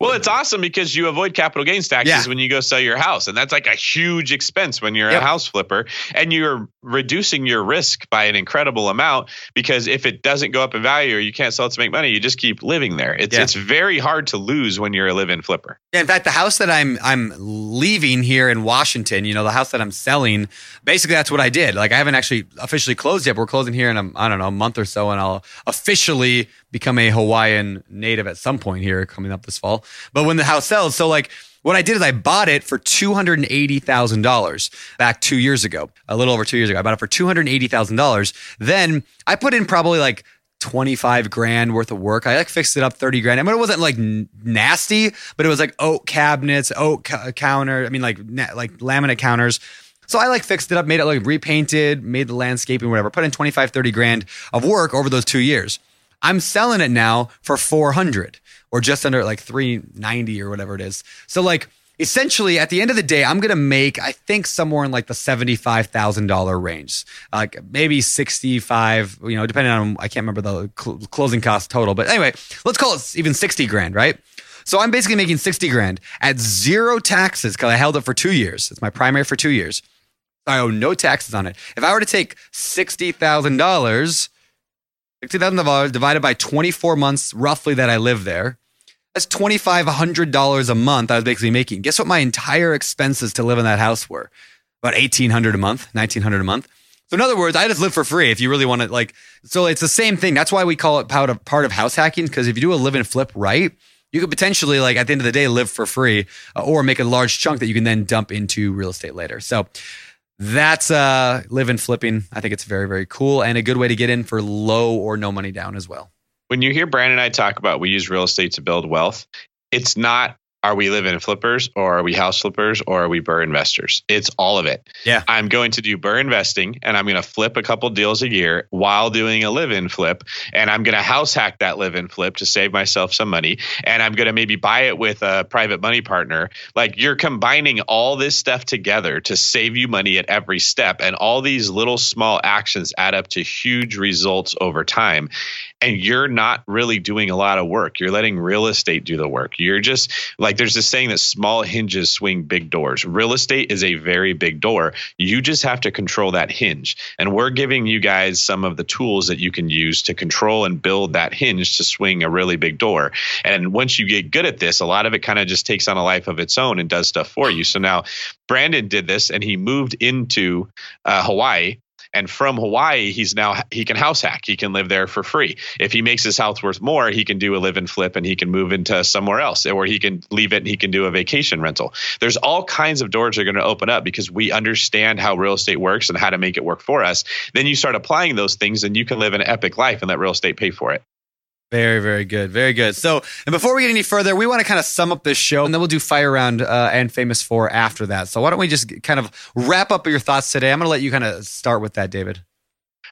[SPEAKER 2] well, it's awesome because you avoid capital gains taxes yeah. when you go sell your house. And that's like a huge expense when you're yep. a house flipper. And you're reducing your risk by an incredible amount because if it doesn't go up in value or you can't sell it to make money, you just keep living there. It's yeah. it's very hard to lose when you're a live-in flipper.
[SPEAKER 1] Yeah, in fact, the house that I'm I'm leaving here in Washington, you know, the house that I'm selling, basically that's what I did. Like I haven't actually officially closed yet. We're closing here in a, I don't know, a month or so and I'll officially become a Hawaiian native at some point here coming up this fall. But when the house sells, so like what I did is I bought it for $280,000 back two years ago, a little over two years ago. I bought it for $280,000. Then I put in probably like 25 grand worth of work. I like fixed it up 30 grand. I mean, it wasn't like nasty, but it was like oak cabinets, oak ca- counter. I mean, like, na- like laminate counters. So I like fixed it up, made it like repainted, made the landscaping, whatever, put in 25, 30 grand of work over those two years. I'm selling it now for 400 or just under like 390 or whatever it is. So like essentially at the end of the day, I'm going to make, I think somewhere in like the $75,000 range, like maybe 65, you know, depending on, I can't remember the cl- closing cost total, but anyway, let's call it even 60 grand, right? So I'm basically making 60 grand at zero taxes because I held it for two years. It's my primary for two years. I owe no taxes on it. If I were to take $60,000 $60,000 divided by 24 months roughly that I live there. That's $2,500 a month I was basically making. Guess what my entire expenses to live in that house were? About 1800 a month, 1900 a month. So in other words, I just live for free if you really want to like so it's the same thing. That's why we call it part of part of house hacking because if you do a live and flip right, you could potentially like at the end of the day live for free uh, or make a large chunk that you can then dump into real estate later. So that's uh live and flipping. I think it's very, very cool and a good way to get in for low or no money down as well.
[SPEAKER 2] When you hear Brandon and I talk about we use real estate to build wealth, it's not are we live in flippers or are we house flippers or are we BRRRR investors? It's all of it.
[SPEAKER 1] Yeah.
[SPEAKER 2] I'm going to do BRRRR investing and I'm going to flip a couple deals a year while doing a live in flip. And I'm going to house hack that live in flip to save myself some money. And I'm going to maybe buy it with a private money partner. Like you're combining all this stuff together to save you money at every step. And all these little small actions add up to huge results over time and you're not really doing a lot of work. You're letting real estate do the work. You're just like there's this saying that small hinges swing big doors. Real estate is a very big door. You just have to control that hinge. And we're giving you guys some of the tools that you can use to control and build that hinge to swing a really big door. And once you get good at this, a lot of it kind of just takes on a life of its own and does stuff for you. So now Brandon did this and he moved into uh, Hawaii and from Hawaii, he's now he can house hack. He can live there for free. If he makes his house worth more, he can do a live and flip and he can move into somewhere else, or he can leave it and he can do a vacation rental. There's all kinds of doors that are going to open up because we understand how real estate works and how to make it work for us. Then you start applying those things and you can live an epic life and let real estate pay for it.
[SPEAKER 1] Very, very good. Very good. So, and before we get any further, we want to kind of sum up this show and then we'll do Fire Round uh, and Famous Four after that. So, why don't we just kind of wrap up your thoughts today? I'm going to let you kind of start with that, David.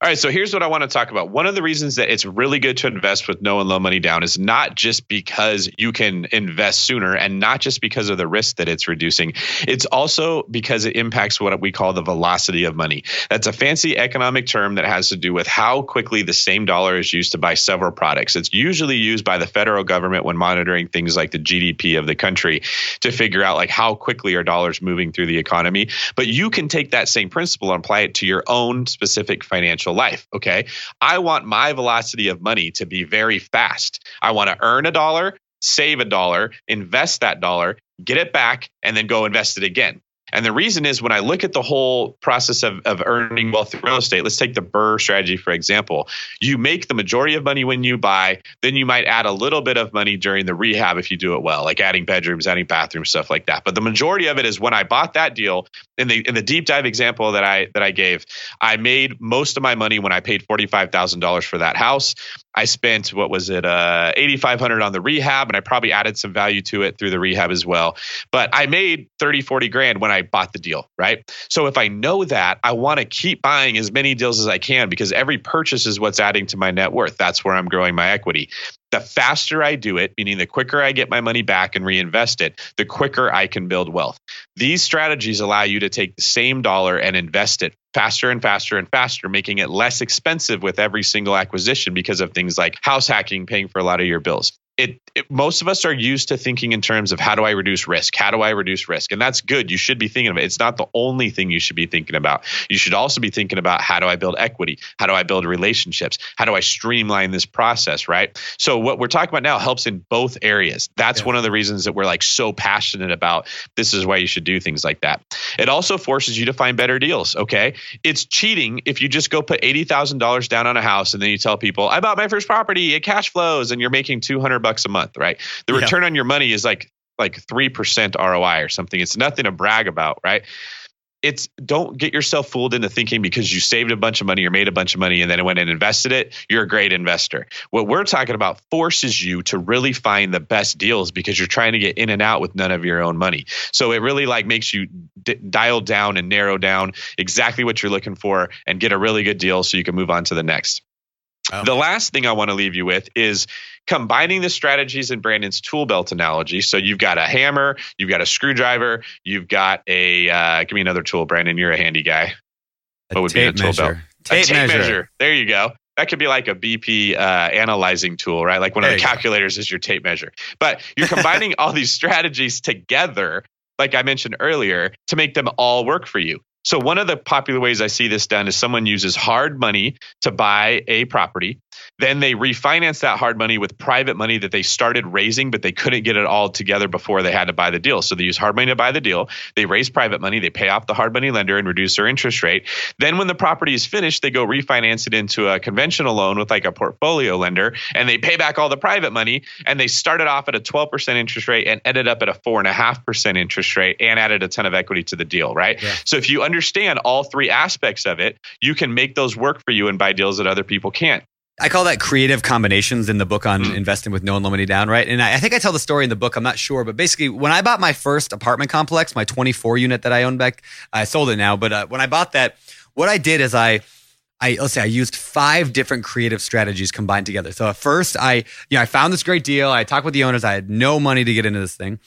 [SPEAKER 2] All right, so here's what I want to talk about. One of the reasons that it's really good to invest with no and low money down is not just because you can invest sooner and not just because of the risk that it's reducing. It's also because it impacts what we call the velocity of money. That's a fancy economic term that has to do with how quickly the same dollar is used to buy several products. It's usually used by the federal government when monitoring things like the GDP of the country to figure out like how quickly are dollars moving through the economy. But you can take that same principle and apply it to your own specific financial life. Okay. I want my velocity of money to be very fast. I want to earn a dollar, save a dollar, invest that dollar, get it back, and then go invest it again. And the reason is when I look at the whole process of, of earning wealth through real estate, let's take the BRRRR strategy, for example. You make the majority of money when you buy, then you might add a little bit of money during the rehab if you do it well, like adding bedrooms, adding bathrooms, stuff like that. But the majority of it is when I bought that deal in the in the deep dive example that I that I gave, I made most of my money when I paid forty five thousand dollars for that house. I spent what was it, uh, eighty five hundred on the rehab, and I probably added some value to it through the rehab as well. But I made 30, 40 grand when I bought the deal, right? So if I know that, I want to keep buying as many deals as I can because every purchase is what's adding to my net worth. That's where I'm growing my equity. The faster I do it, meaning the quicker I get my money back and reinvest it, the quicker I can build wealth. These strategies allow you to take the same dollar and invest it faster and faster and faster, making it less expensive with every single acquisition because of things like house hacking, paying for a lot of your bills it, it, most of us are used to thinking in terms of how do I reduce risk? How do I reduce risk? And that's good. You should be thinking of it. It's not the only thing you should be thinking about. You should also be thinking about how do I build equity? How do I build relationships? How do I streamline this process, right? So what we're talking about now helps in both areas. That's yeah. one of the reasons that we're like so passionate about this is why you should do things like that. It also forces you to find better deals, okay? It's cheating if you just go put $80,000 down on a house and then you tell people, "I bought my first property, it cash flows," and you're making 200 bucks a month, right? The return yeah. on your money is like like 3% ROI or something. It's nothing to brag about, right? It's don't get yourself fooled into thinking because you saved a bunch of money or made a bunch of money and then went and invested it, you're a great investor. What we're talking about forces you to really find the best deals because you're trying to get in and out with none of your own money. So it really like makes you d- dial down and narrow down exactly what you're looking for and get a really good deal so you can move on to the next. Oh. The last thing I want to leave you with is combining the strategies in Brandon's tool belt analogy. So you've got a hammer, you've got a screwdriver, you've got a uh, give me another tool, Brandon. You're a handy guy.
[SPEAKER 1] A what would be a tool measure. belt?
[SPEAKER 2] Tape, a tape measure. measure. There you go. That could be like a BP uh, analyzing tool, right? Like one there of the calculators go. is your tape measure. But you're combining all these strategies together, like I mentioned earlier, to make them all work for you. So, one of the popular ways I see this done is someone uses hard money to buy a property. Then they refinance that hard money with private money that they started raising, but they couldn't get it all together before they had to buy the deal. So, they use hard money to buy the deal. They raise private money, they pay off the hard money lender and reduce their interest rate. Then, when the property is finished, they go refinance it into a conventional loan with like a portfolio lender and they pay back all the private money. And they started off at a 12% interest rate and ended up at a 4.5% interest rate and added a ton of equity to the deal, right? Yeah. So, if you understand all three aspects of it, you can make those work for you and buy deals that other people can't.
[SPEAKER 1] I call that creative combinations in the book on mm. investing with no loan money down, right? And I, I, think I tell the story in the book. I'm not sure, but basically, when I bought my first apartment complex, my 24 unit that I owned back, I sold it now. But uh, when I bought that, what I did is I I let's say I used five different creative strategies combined together. So at first I, you know, I found this great deal. I talked with the owners. I had no money to get into this thing.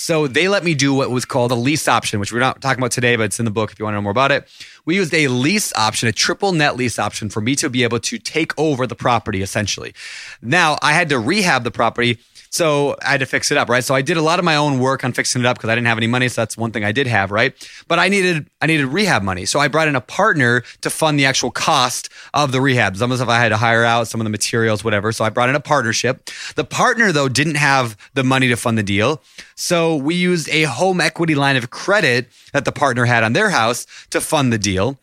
[SPEAKER 1] So they let me do what was called a lease option, which we're not talking about today, but it's in the book if you want to know more about it. We used a lease option, a triple net lease option for me to be able to take over the property essentially. Now I had to rehab the property so I had to fix it up, right? So I did a lot of my own work on fixing it up because I didn't have any money. So that's one thing I did have, right? But I needed I needed rehab money. So I brought in a partner to fund the actual cost of the rehab. Some of the stuff I had to hire out, some of the materials, whatever. So I brought in a partnership. The partner though didn't have the money to fund the deal. So we used a home equity line of credit that the partner had on their house to fund the deal.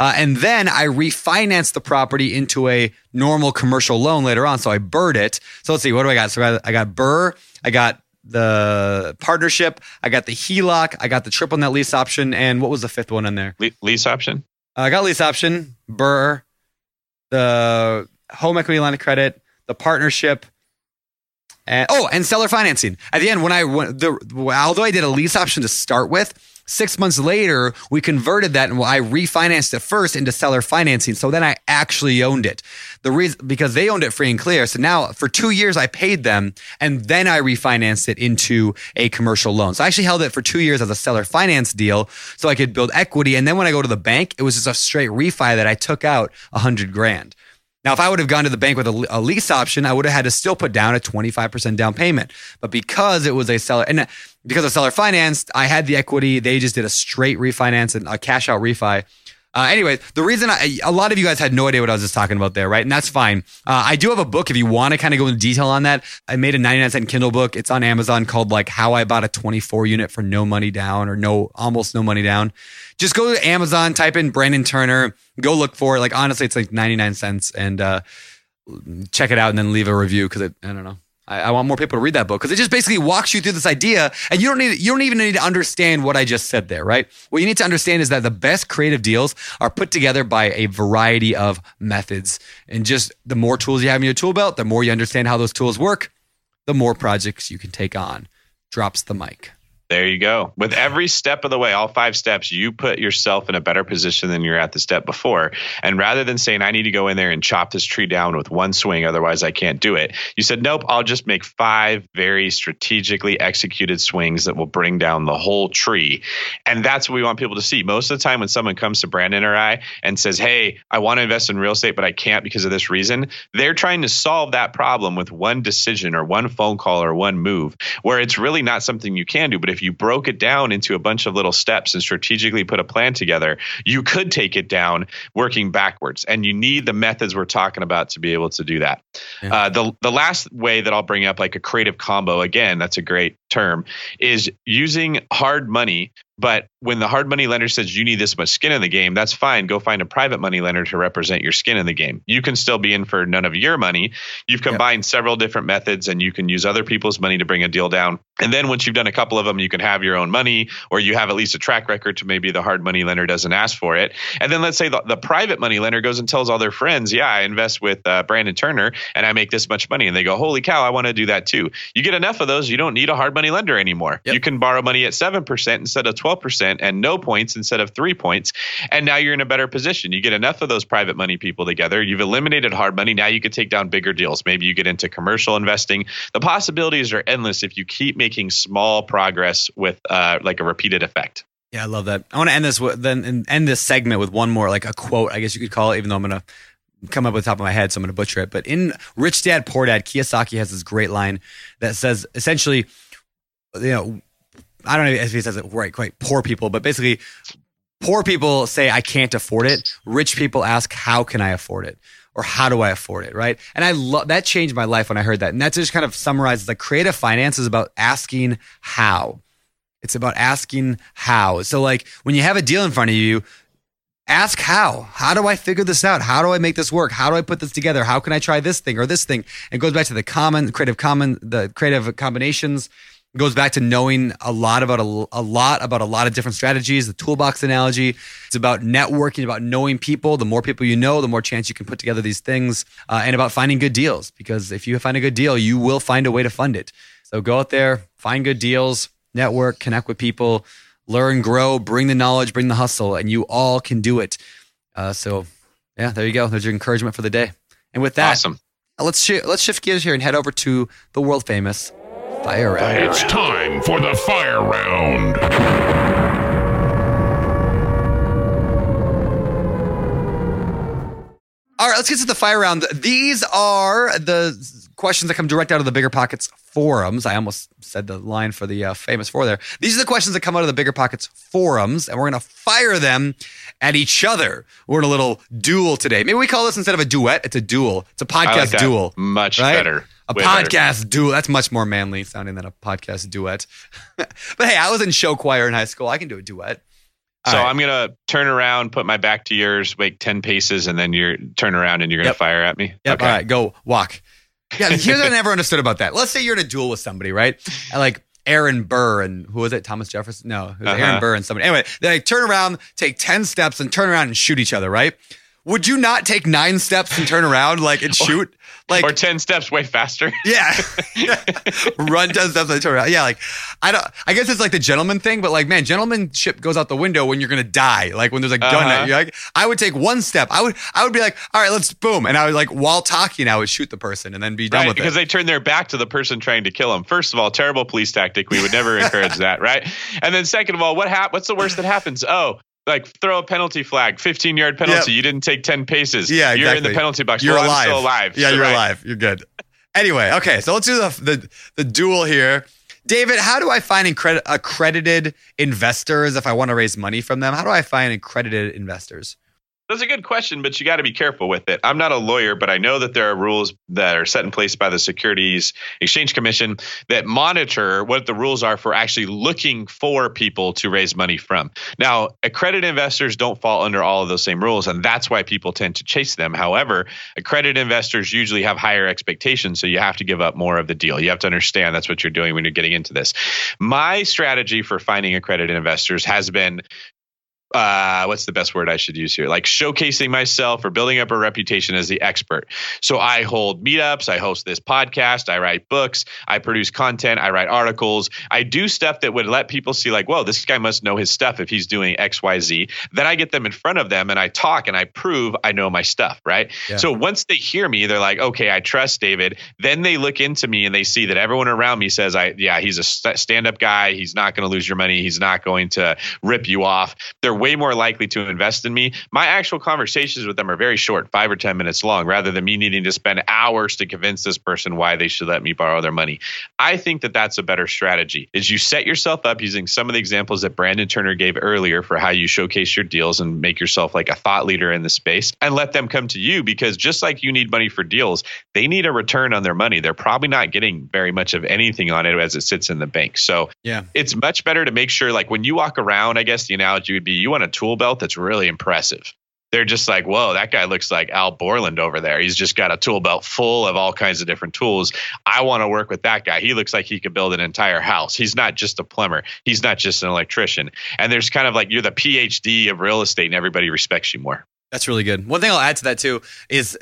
[SPEAKER 1] Uh, and then I refinanced the property into a normal commercial loan later on. So I BRRRR'd it. So let's see, what do I got? So I got, I got BRRRR, I got the partnership, I got the HELOC, I got the triple net lease option, and what was the fifth one in there?
[SPEAKER 2] Le- lease option.
[SPEAKER 1] Uh, I got lease option, BRRRR, the home equity line of credit, the partnership, and oh, and seller financing. At the end, when I went, the although I did a lease option to start with, Six months later, we converted that and I refinanced it first into seller financing. So then I actually owned it. The reason because they owned it free and clear. So now for two years I paid them and then I refinanced it into a commercial loan. So I actually held it for two years as a seller finance deal so I could build equity. And then when I go to the bank, it was just a straight refi that I took out a hundred grand. Now, if I would have gone to the bank with a, a, lease option, I would have had to still put down a 25% down payment. But because it was a seller, and because of seller financed, I had the equity. They just did a straight refinance and a cash out refi. Uh, anyway, the reason I, a lot of you guys had no idea what I was just talking about there, right? And that's fine. Uh, I do have a book if you want to kind of go into detail on that. I made a 99 cent Kindle book. It's on Amazon called like How I Bought a 24 Unit for No Money Down or No, almost no money down. Just go to Amazon, type in Brandon Turner, go look for it. Like honestly, it's like 99 cents and uh, check it out and then leave a review because I don't know. I, I want more people to read that book because it just basically walks you through this idea, and you don't need you don't even need to understand what I just said there, right? What you need to understand is that the best creative deals are put together by a variety of methods, and just the more tools you have in your tool belt, the more you understand how those tools work, the more projects you can take on. Drops the mic.
[SPEAKER 2] There you go. With every step of the way, all five steps, you put yourself in a better position than you're at the step before. And rather than saying, I need to go in there and chop this tree down with one swing, otherwise I can't do it, you said, Nope, I'll just make five very strategically executed swings that will bring down the whole tree. And that's what we want people to see. Most of the time, when someone comes to Brandon or I and says, Hey, I want to invest in real estate, but I can't because of this reason, they're trying to solve that problem with one decision or one phone call or one move, where it's really not something you can do. But if you broke it down into a bunch of little steps and strategically put a plan together, you could take it down working backwards. And you need the methods we're talking about to be able to do that. Yeah. Uh, the the last way that I'll bring up, like a creative combo, again, that's a great term, is using hard money but when the hard money lender says you need this much skin in the game, that's fine. Go find a private money lender to represent your skin in the game. You can still be in for none of your money. You've combined yep. several different methods and you can use other people's money to bring a deal down. And then once you've done a couple of them, you can have your own money or you have at least a track record to maybe the hard money lender doesn't ask for it. And then let's say the, the private money lender goes and tells all their friends, yeah, I invest with uh, Brandon Turner and I make this much money. And they go, holy cow, I want to do that too. You get enough of those, you don't need a hard money lender anymore. Yep. You can borrow money at 7% instead of 12 12% and no points instead of three points. And now you're in a better position. You get enough of those private money people together. You've eliminated hard money. Now you can take down bigger deals. Maybe you get into commercial investing. The possibilities are endless if you keep making small progress with uh, like a repeated effect.
[SPEAKER 1] Yeah, I love that. I want to end this with then end this segment with one more like a quote, I guess you could call it, even though I'm gonna come up with the top of my head, so I'm gonna butcher it. But in Rich Dad Poor Dad, Kiyosaki has this great line that says essentially, you know, I don't know if he says it right, quite poor people, but basically, poor people say, I can't afford it. Rich people ask, How can I afford it? Or how do I afford it? Right. And I love that changed my life when I heard that. And that just kind of summarizes like creative finance is about asking how. It's about asking how. So, like, when you have a deal in front of you, ask how. How do I figure this out? How do I make this work? How do I put this together? How can I try this thing or this thing? It goes back to the common, creative common, the creative combinations goes back to knowing a lot about a, a, lot about a lot of different strategies the toolbox analogy. It's about networking about knowing people. The more people you know the more chance you can put together these things uh, and about finding good deals because if you find a good deal you will find a way to fund it. So go out there find good deals network connect with people learn grow bring the knowledge bring the hustle and you all can do it. Uh, so yeah there you go. There's your encouragement for the day. And with that
[SPEAKER 2] awesome.
[SPEAKER 1] let's sh- let's shift gears here and head over to the world famous Fire round.
[SPEAKER 7] It's time for the fire round.
[SPEAKER 1] All right, let's get to the fire round. These are the questions that come direct out of the BiggerPockets forums. I almost said the line for the uh, famous four there. These are the questions that come out of the BiggerPockets forums, and we're going to fire them at each other. We're in a little duel today. Maybe we call this instead of a duet, it's a duel. It's a podcast
[SPEAKER 2] like
[SPEAKER 1] duel.
[SPEAKER 2] Much right? better.
[SPEAKER 1] A podcast duet. That's much more manly sounding than a podcast duet. but hey, I was in show choir in high school. I can do a duet.
[SPEAKER 2] so right. I'm gonna turn around, put my back to yours, wait ten paces, and then you're turn around and you're gonna yep. fire at me.
[SPEAKER 1] Yep. Okay. All right, go walk. Yeah, here's what I never understood about that. Let's say you're in a duel with somebody, right? Like Aaron Burr and who was it? Thomas Jefferson? No, it was uh-huh. Aaron Burr and somebody. Anyway, they like turn around, take 10 steps and turn around and shoot each other, right? Would you not take nine steps and turn around like and shoot? Like
[SPEAKER 2] or ten steps way faster.
[SPEAKER 1] Yeah, run ten steps and turn around. Yeah, like I don't. I guess it's like the gentleman thing, but like man, gentlemanship goes out the window when you're gonna die. Like when there's like uh-huh. You're like I would take one step. I would I would be like, all right, let's boom, and I would like while talking, I would shoot the person and then be done
[SPEAKER 2] right,
[SPEAKER 1] with
[SPEAKER 2] because
[SPEAKER 1] it.
[SPEAKER 2] Because they turn their back to the person trying to kill them. First of all, terrible police tactic. We would never encourage that, right? And then second of all, what hap- What's the worst that happens? Oh, like throw a penalty flag, 15 yard penalty. Yep. You didn't take 10 paces.
[SPEAKER 1] Yeah, exactly.
[SPEAKER 2] You're in the penalty box.
[SPEAKER 1] You're
[SPEAKER 2] well,
[SPEAKER 1] alive.
[SPEAKER 2] I'm still alive.
[SPEAKER 1] Yeah, so you're right. alive. You're good. Anyway, okay, so let's do the the, the duel here. David, how do I find accredited investors if I want to raise money from them? How do I find accredited investors?
[SPEAKER 2] That's a good question, but you got to be careful with it. I'm not a lawyer, but I know that there are rules that are set in place by the Securities Exchange Commission that monitor what the rules are for actually looking for people to raise money from. Now, accredited investors don't fall under all of those same rules, and that's why people tend to chase them. However, accredited investors usually have higher expectations, so you have to give up more of the deal. You have to understand that's what you're doing when you're getting into this. My strategy for finding accredited investors has been uh, what's the best word I should use here? Like showcasing myself or building up a reputation as the expert. So I hold meetups, I host this podcast, I write books, I produce content, I write articles, I do stuff that would let people see, like, whoa, this guy must know his stuff if he's doing X, Y, Z. Then I get them in front of them and I talk and I prove I know my stuff, right?
[SPEAKER 1] Yeah.
[SPEAKER 2] So once they hear me, they're like, okay, I trust David. Then they look into me and they see that everyone around me says, I, yeah, he's a st- stand up guy. He's not going to lose your money. He's not going to rip you off. They're way more likely to invest in me. My actual conversations with them are very short, five or 10 minutes long, rather than me needing to spend hours to convince this person why they should let me borrow their money. I think that that's a better strategy is you set yourself up using some of the examples that Brandon Turner gave earlier for how you showcase your deals and make yourself like a thought leader in the space and let them come to you because just like you need money for deals, they need a return on their money. They're probably not getting very much of anything on it as it sits in the bank. So
[SPEAKER 1] Yeah.
[SPEAKER 2] it's much better to make sure like when you walk around, I guess the analogy would be you want a tool belt that's really impressive. They're just like, whoa, that guy looks like Al Borland over there. He's just got a tool belt full of all kinds of different tools. I want to work with that guy. He looks like he could build an entire house. He's not just a plumber. He's not just an electrician. And there's kind of like you're the PhD of real estate and everybody respects you more.
[SPEAKER 1] That's really good. One thing I'll add to that too is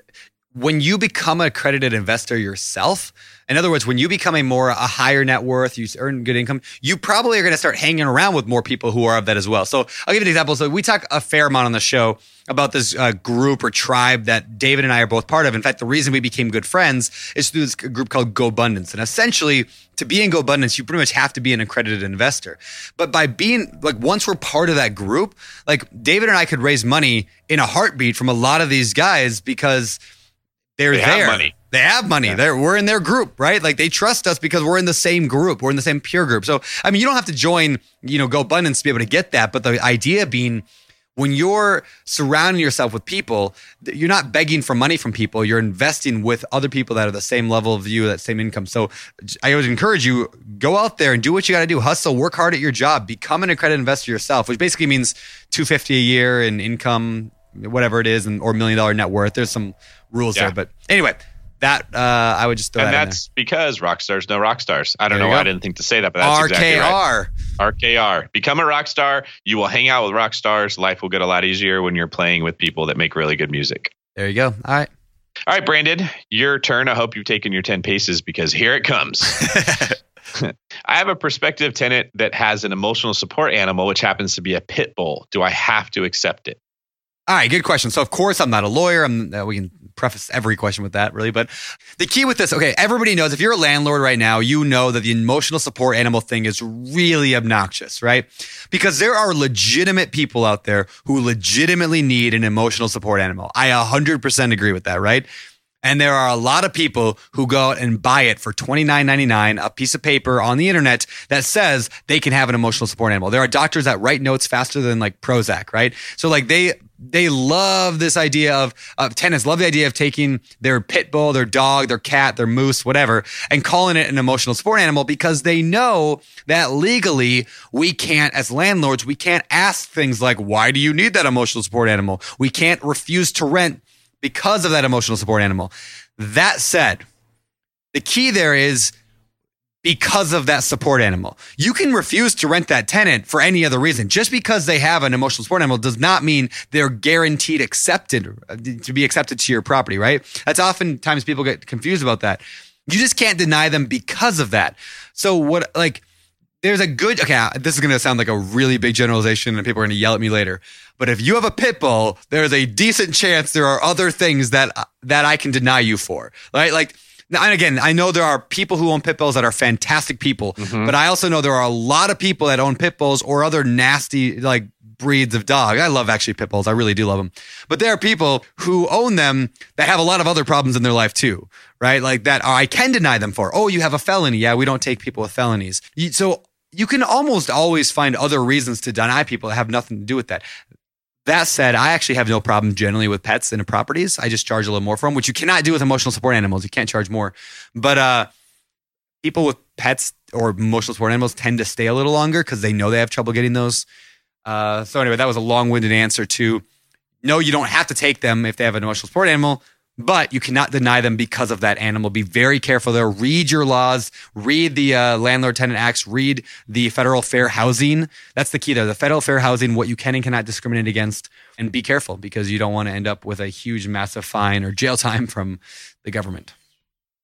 [SPEAKER 1] when you become an accredited investor yourself, in other words, when you become a more a higher net worth, you earn good income, you probably are going to start hanging around with more people who are of that as well. So I'll give you an example. So we talk a fair amount on the show about this uh, group or tribe that David and I are both part of. In fact, the reason we became good friends is through this group called GoBundance. And essentially, to be in GoBundance, you pretty much have to be an accredited investor. But by being like once we're part of that group, like David and I could raise money in a heartbeat from a lot of these guys because they're
[SPEAKER 2] They have
[SPEAKER 1] there.
[SPEAKER 2] money.
[SPEAKER 1] They have money. They're we're in their group, right? Like they trust us because we're in the same group. We're in the same peer group. So I mean, you don't have to join, you know, Go GoBundance to be able to get that. But the idea being when you're surrounding yourself with people, you're not begging for money from people. You're investing with other people that are the same level of you, that same income. So I would encourage you go out there and do what you got to do. Hustle, work hard at your job, become an accredited investor yourself, which basically means 250 a year in income, whatever it is, and or million dollar net worth. There's some rules
[SPEAKER 2] Yeah.
[SPEAKER 1] there, but anyway, that uh, I would just throw
[SPEAKER 2] and
[SPEAKER 1] that
[SPEAKER 2] that's because rock stars know rock stars. I don't
[SPEAKER 1] There
[SPEAKER 2] know why I didn't think to say that, but that's exactly right.
[SPEAKER 1] RKR.
[SPEAKER 2] RKR. Become a rock star. You will hang out with rock stars. Life will get a lot easier when you're playing with people that make really good music.
[SPEAKER 1] There you go. All right.
[SPEAKER 2] All right, Brandon, your turn. I hope you've taken your 10 paces because here it comes. I have a prospective tenant that has an emotional support animal, which happens to be a pit bull. Do I have to accept it?
[SPEAKER 1] All right, good question. So, of course, I'm not a lawyer. I'm, uh, we can preface every question with that, really. But the key with this, okay, everybody knows if you're a landlord right now, you know that the emotional support animal thing is really obnoxious, right? Because there are legitimate people out there who legitimately need an emotional support animal. I 100% agree with that, right? And there are a lot of people who go out and buy it for $29.99, a piece of paper on the internet that says they can have an emotional support animal. There are doctors that write notes faster than like Prozac, right? So like they they love this idea of of tenants love the idea of taking their pit bull, their dog, their cat, their moose, whatever, and calling it an emotional support animal because they know that legally we can't, as landlords, we can't ask things like, "Why do you need that emotional support animal?" We can't refuse to rent because of that emotional support animal. That said, the key there is because of that support animal. You can refuse to rent that tenant for any other reason. Just because they have an emotional support animal does not mean they're guaranteed accepted uh, to be accepted to your property, right? That's oftentimes people get confused about that. You just can't deny them because of that. So what like there's a good okay this is going to sound like a really big generalization and people are going to yell at me later but if you have a pit bull there's a decent chance there are other things that that i can deny you for right like and again i know there are people who own pit bulls that are fantastic people mm-hmm. but i also know there are a lot of people that own pit bulls or other nasty like breeds of dog. I love actually pit bulls. I really do love them but there are people who own them that have a lot of other problems in their life too right? Like that i can deny them for. Oh you have a felony. Yeah we don't take people with felonies. So you can almost always find other reasons to deny people that have nothing to do with that. That said, I actually have no problem generally with pets and properties. I just charge a little more for them, which you cannot do with emotional support animals. You can't charge more. But uh, people with pets or emotional support animals tend to stay a little longer because they know they have trouble getting those. Uh, so anyway, that was a long-winded answer to no, you don't have to take them if they have an emotional support animal, but you cannot deny them because of that animal. Be very careful there. Read your laws, read the uh, Landlord Tenant Acts, read the Federal Fair Housing. That's the key there. The Federal Fair Housing, what you can and cannot discriminate against, and be careful because you don't want to end up with a huge, massive fine or jail time from the government.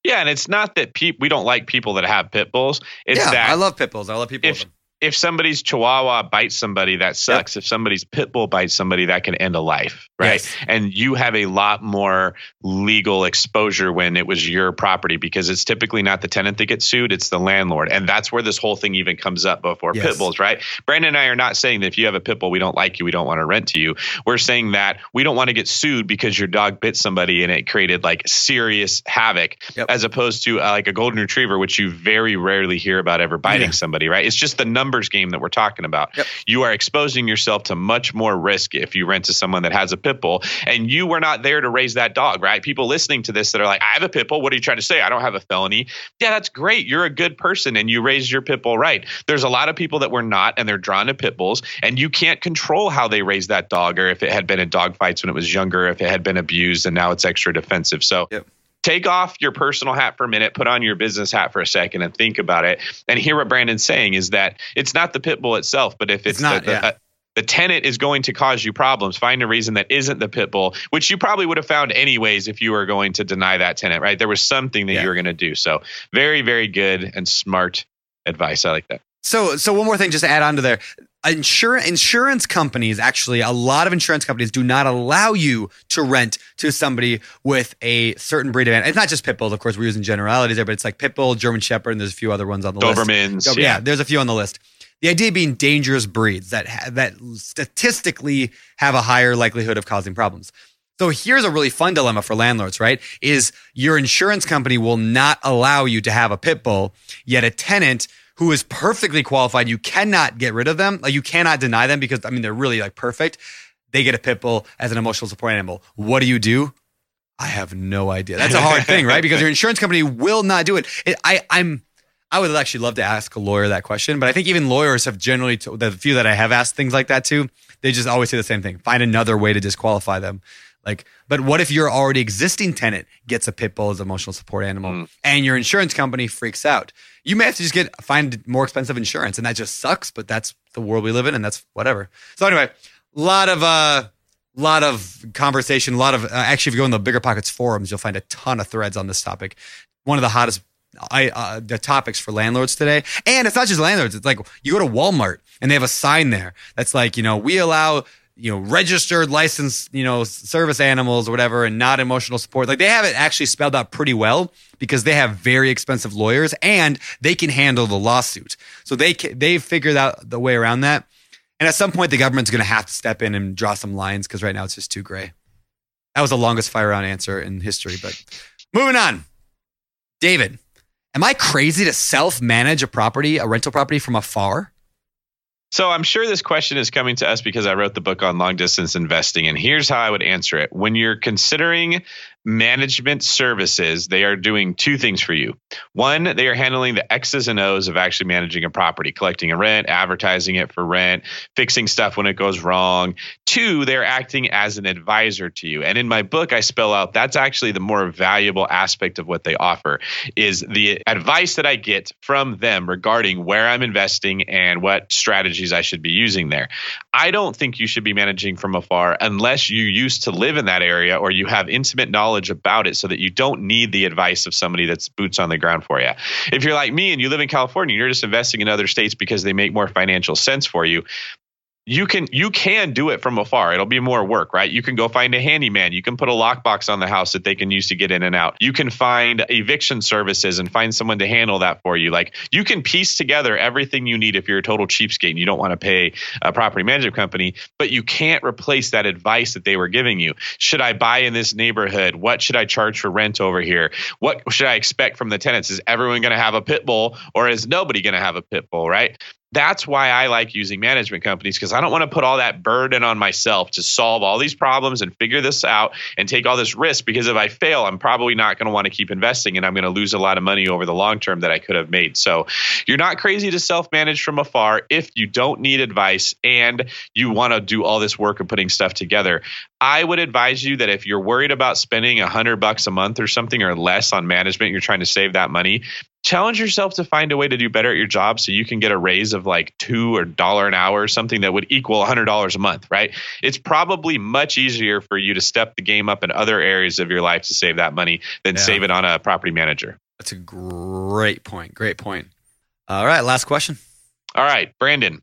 [SPEAKER 2] Yeah, and it's not that pe- we don't like people that have pit bulls. It's
[SPEAKER 1] yeah,
[SPEAKER 2] that
[SPEAKER 1] I love pit bulls. I love people.
[SPEAKER 2] if. If somebody's chihuahua bites somebody, that sucks. If somebody's pit bull bites somebody, that can end a life, right?
[SPEAKER 1] Yes.
[SPEAKER 2] And you have a lot more legal exposure when it was your property because it's typically not the tenant that gets sued, it's the landlord. And that's where this whole thing even comes up before
[SPEAKER 1] Yes.
[SPEAKER 2] pit bulls, right? Brandon and I are not saying that if you have a pit bull, we don't like you, we don't want to rent to you. We're saying that we don't want to get sued because your dog bit somebody and it created like serious havoc
[SPEAKER 1] Yep.
[SPEAKER 2] as opposed to uh, like a golden retriever, which you very rarely hear about ever biting
[SPEAKER 1] Yeah.
[SPEAKER 2] somebody, right? It's just the numbers game that we're talking about.
[SPEAKER 1] Yep.
[SPEAKER 2] You are exposing yourself to much more risk if you rent to someone that has a pit bull, and you were not there to raise that dog, right? People listening to this that are like, I have a pit bull. What are you trying to say? I don't have a felony. Yeah, that's great. You're a good person and you raised your pit bull right. There's a lot of people that were not, and they're drawn to pit bulls, and you can't control how they raise that dog or if it had been in dog fights when it was younger, if it had been abused and now it's extra defensive. So
[SPEAKER 1] Yep.
[SPEAKER 2] Take off your personal hat for a minute, put on your business hat for a second, and think about it. And hear what Brandon's saying is that it's not the pit bull itself, but if it's,
[SPEAKER 1] It's not,
[SPEAKER 2] the, the,
[SPEAKER 1] yeah.
[SPEAKER 2] uh, the tenant is going to cause you problems, find a reason that isn't the pit bull, which you probably would have found anyways if you were going to deny that tenant, right? There was something that
[SPEAKER 1] Yeah.
[SPEAKER 2] you were going to do. So very, very good and smart advice. I like that.
[SPEAKER 1] So, so one more thing, just to add on to there. Insurance insurance companies actually, a lot of insurance companies do not allow you to rent to somebody with a certain breed of animal. It's not just pit bulls, of course. We're using generalities there, but it's like pit bull, German Shepherd, and there's a few other ones on the list.
[SPEAKER 2] Dobermans.
[SPEAKER 1] So, yeah. there's a few on the list. The idea being dangerous breeds that ha- that statistically have a higher likelihood of causing problems. So here's a really fun dilemma for landlords, right? Is your insurance company will not allow you to have a pit bull, yet a tenant who is perfectly qualified, you cannot get rid of them. Like you cannot deny them because I mean they're really like perfect. They get a pit bull as an emotional support animal. What do you do? I have no idea. That's a hard thing, right? Because your insurance company will not do it. it I, I'm, I would actually love to ask a lawyer that question, but I think even lawyers have generally, the few that I have asked things like that to, they just always say the same thing: find another way to disqualify them. Like, but what if your already existing tenant gets a pit bull as an emotional support animal,
[SPEAKER 2] Mm.
[SPEAKER 1] and your insurance company freaks out? You may have to just get find more expensive insurance, and that just sucks. But that's the world we live in, and that's whatever. So anyway, a lot of uh lot of conversation, a lot of uh, actually, if you go in the BiggerPockets forums, you'll find a ton of threads on this topic. One of the hottest I uh, the topics for landlords today, and it's not just landlords. It's like you go to Walmart and they have a sign there that's like you know we allow you know registered licensed you know service animals or whatever and not emotional support like they have it actually spelled out pretty well because they have very expensive lawyers and they can handle the lawsuit. So they they figured out the way around that. And at some point the government's going to have to step in and draw some lines because right now it's just too gray. That was the longest fire round answer in history but moving on. David am i crazy to self-manage a property a rental property from afar
[SPEAKER 2] So I'm sure this question is coming to us because I wrote the book on long distance investing. And here's how I would answer it. When you're considering management services, they are doing two things for you. One, they are handling the X's and O's of actually managing a property, collecting a rent, advertising it for rent, fixing stuff when it goes wrong. Two, they're acting as an advisor to you. And in my book, I spell out that's actually the more valuable aspect of what they offer is the advice that I get from them regarding where I'm investing and what strategies I should be using there. I don't think you should be managing from afar unless you used to live in that area or you have intimate knowledge about it so that you don't need the advice of somebody that's boots on the ground for you. If you're like me and you live in California, you're just investing in other states because they make more financial sense for you you can you can do it from afar. It'll be more work, right? You can go find a handyman. You can put a lockbox on the house that they can use to get in and out. You can find eviction services and find someone to handle that for you. Like you can piece together everything you need if you're a total cheapskate and you don't want to pay a property management company, but you can't replace that advice that they were giving you. Should I buy in this neighborhood? What should I charge for rent over here? What should I expect from the tenants? Is everyone going to have a pit bull or is nobody going to have a pit bull, right? That's why I like using management companies because I don't want to put all that burden on myself to solve all these problems and figure this out and take all this risk because if I fail, I'm probably not going to want to keep investing and I'm going to lose a lot of money over the long term that I could have made. So you're not crazy to self manage from afar if you don't need advice and you want to do all this work of putting stuff together. I would advise you that if you're worried about spending a hundred bucks a month or something or less on management, you're trying to save that money, challenge yourself to find a way to do better at your job so you can get a raise of like two or dollar an hour or something that would equal a hundred dollars a month right it's probably much easier for you to step the game up in other areas of your life to save that money than
[SPEAKER 1] Yeah.
[SPEAKER 2] save it on a property manager
[SPEAKER 1] That's a great point. Great point. All right, last question.
[SPEAKER 2] all right brandon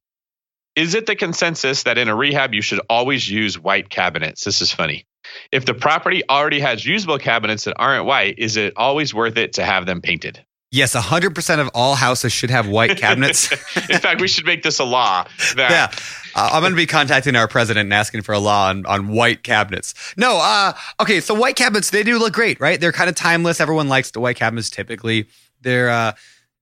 [SPEAKER 2] is it the consensus that in a rehab you should always use white cabinets this is funny if the property already has usable cabinets that aren't white is it always worth it to have them painted
[SPEAKER 1] Yes, 100% of all houses should have white cabinets.
[SPEAKER 2] in fact we should make this a law that
[SPEAKER 1] yeah. Uh, I'm going to be contacting our president and asking for a law on, on white cabinets. No, uh, okay, so white cabinets, they do look great, right? They're kind of timeless. Everyone likes the white cabinets typically. They're uh,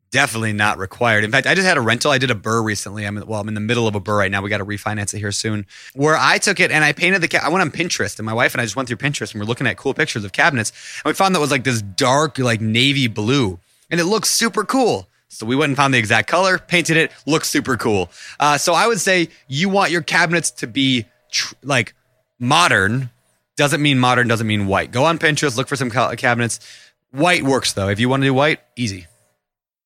[SPEAKER 1] definitely not required. In fact, I just had a rental. I did a BRRRR recently. I'm well, I'm in the middle of a BRRRR right now. We got to refinance it here soon. Where I took it and I painted the. Ca- I went on Pinterest, and my wife and I just went through Pinterest and we're looking at cool pictures of cabinets, and we found that was like this dark, like navy blue, and it looks super cool. So we went and found the exact color, painted it, looks super cool. Uh, so I would say you want your cabinets to be tr- like modern. Doesn't mean modern, doesn't mean white. Go on Pinterest, look for some ca- cabinets. White works though. If you want to do white, easy.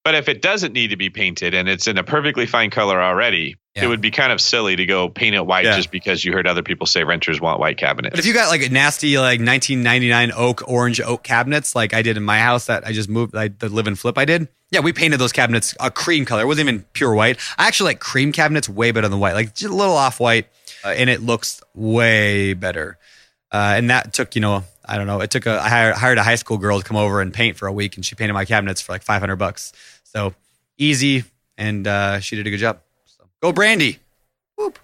[SPEAKER 2] But if it doesn't need to be painted and it's in a perfectly fine color already,
[SPEAKER 1] Yeah.
[SPEAKER 2] it would be kind of silly to go paint it white
[SPEAKER 1] Yeah.
[SPEAKER 2] just because you heard other people say renters want white cabinets.
[SPEAKER 1] But if you got like a nasty like 1999 oak orange oak cabinets like I did in my house that I just moved I the live and flip I did. Yeah, we painted those cabinets a cream color. It wasn't even pure white. I actually like cream cabinets way better than white. Like just a little off white uh, and it looks way better. Uh, and that took, you know, I don't know, it took a I hired, hired a high school girl to come over and paint for a week and she painted my cabinets for like 500 bucks. So easy and uh, she did a good job. So, go Brandy. Whoop.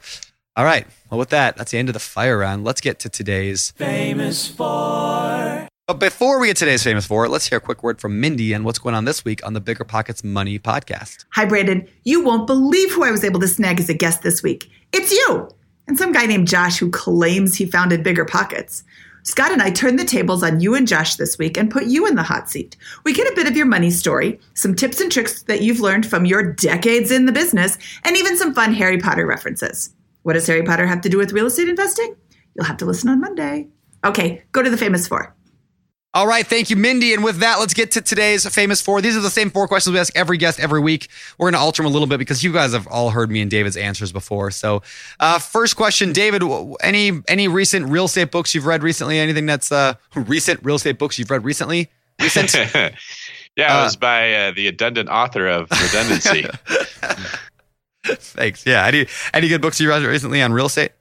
[SPEAKER 1] All right. Well, with that, that's the end of the fire round. Let's get to today's famous four. But before we get today's famous four, let's hear a quick word from Mindy and what's going on this week on the BiggerPockets Money podcast.
[SPEAKER 8] Hi, Brandon. You won't believe who I was able to snag as a guest this week. It's you! And some guy named Josh who claims he founded BiggerPockets. Scott and I turned the tables on you and Josh this week and put you in the hot seat. We get a bit of your money story, some tips and tricks that you've learned from your decades in the business, and even some fun Harry Potter references. What does Harry Potter have to do with real estate investing? You'll have to listen on Monday. Okay, go to the famous four.
[SPEAKER 1] All right, thank you, Mindy. And with that, let's get to today's famous four. These are the same four questions we ask every guest every week. We're going to alter them a little bit because you guys have all heard me and David's answers before. So, uh, first question, David, any any recent real estate books you've read recently? Anything that's uh, recent real estate books you've read recently? Recent?
[SPEAKER 2] yeah,
[SPEAKER 1] Uh,
[SPEAKER 2] it was by uh, the redundant author of Redundancy.
[SPEAKER 1] Thanks. Yeah. Any any good books you read recently on real estate?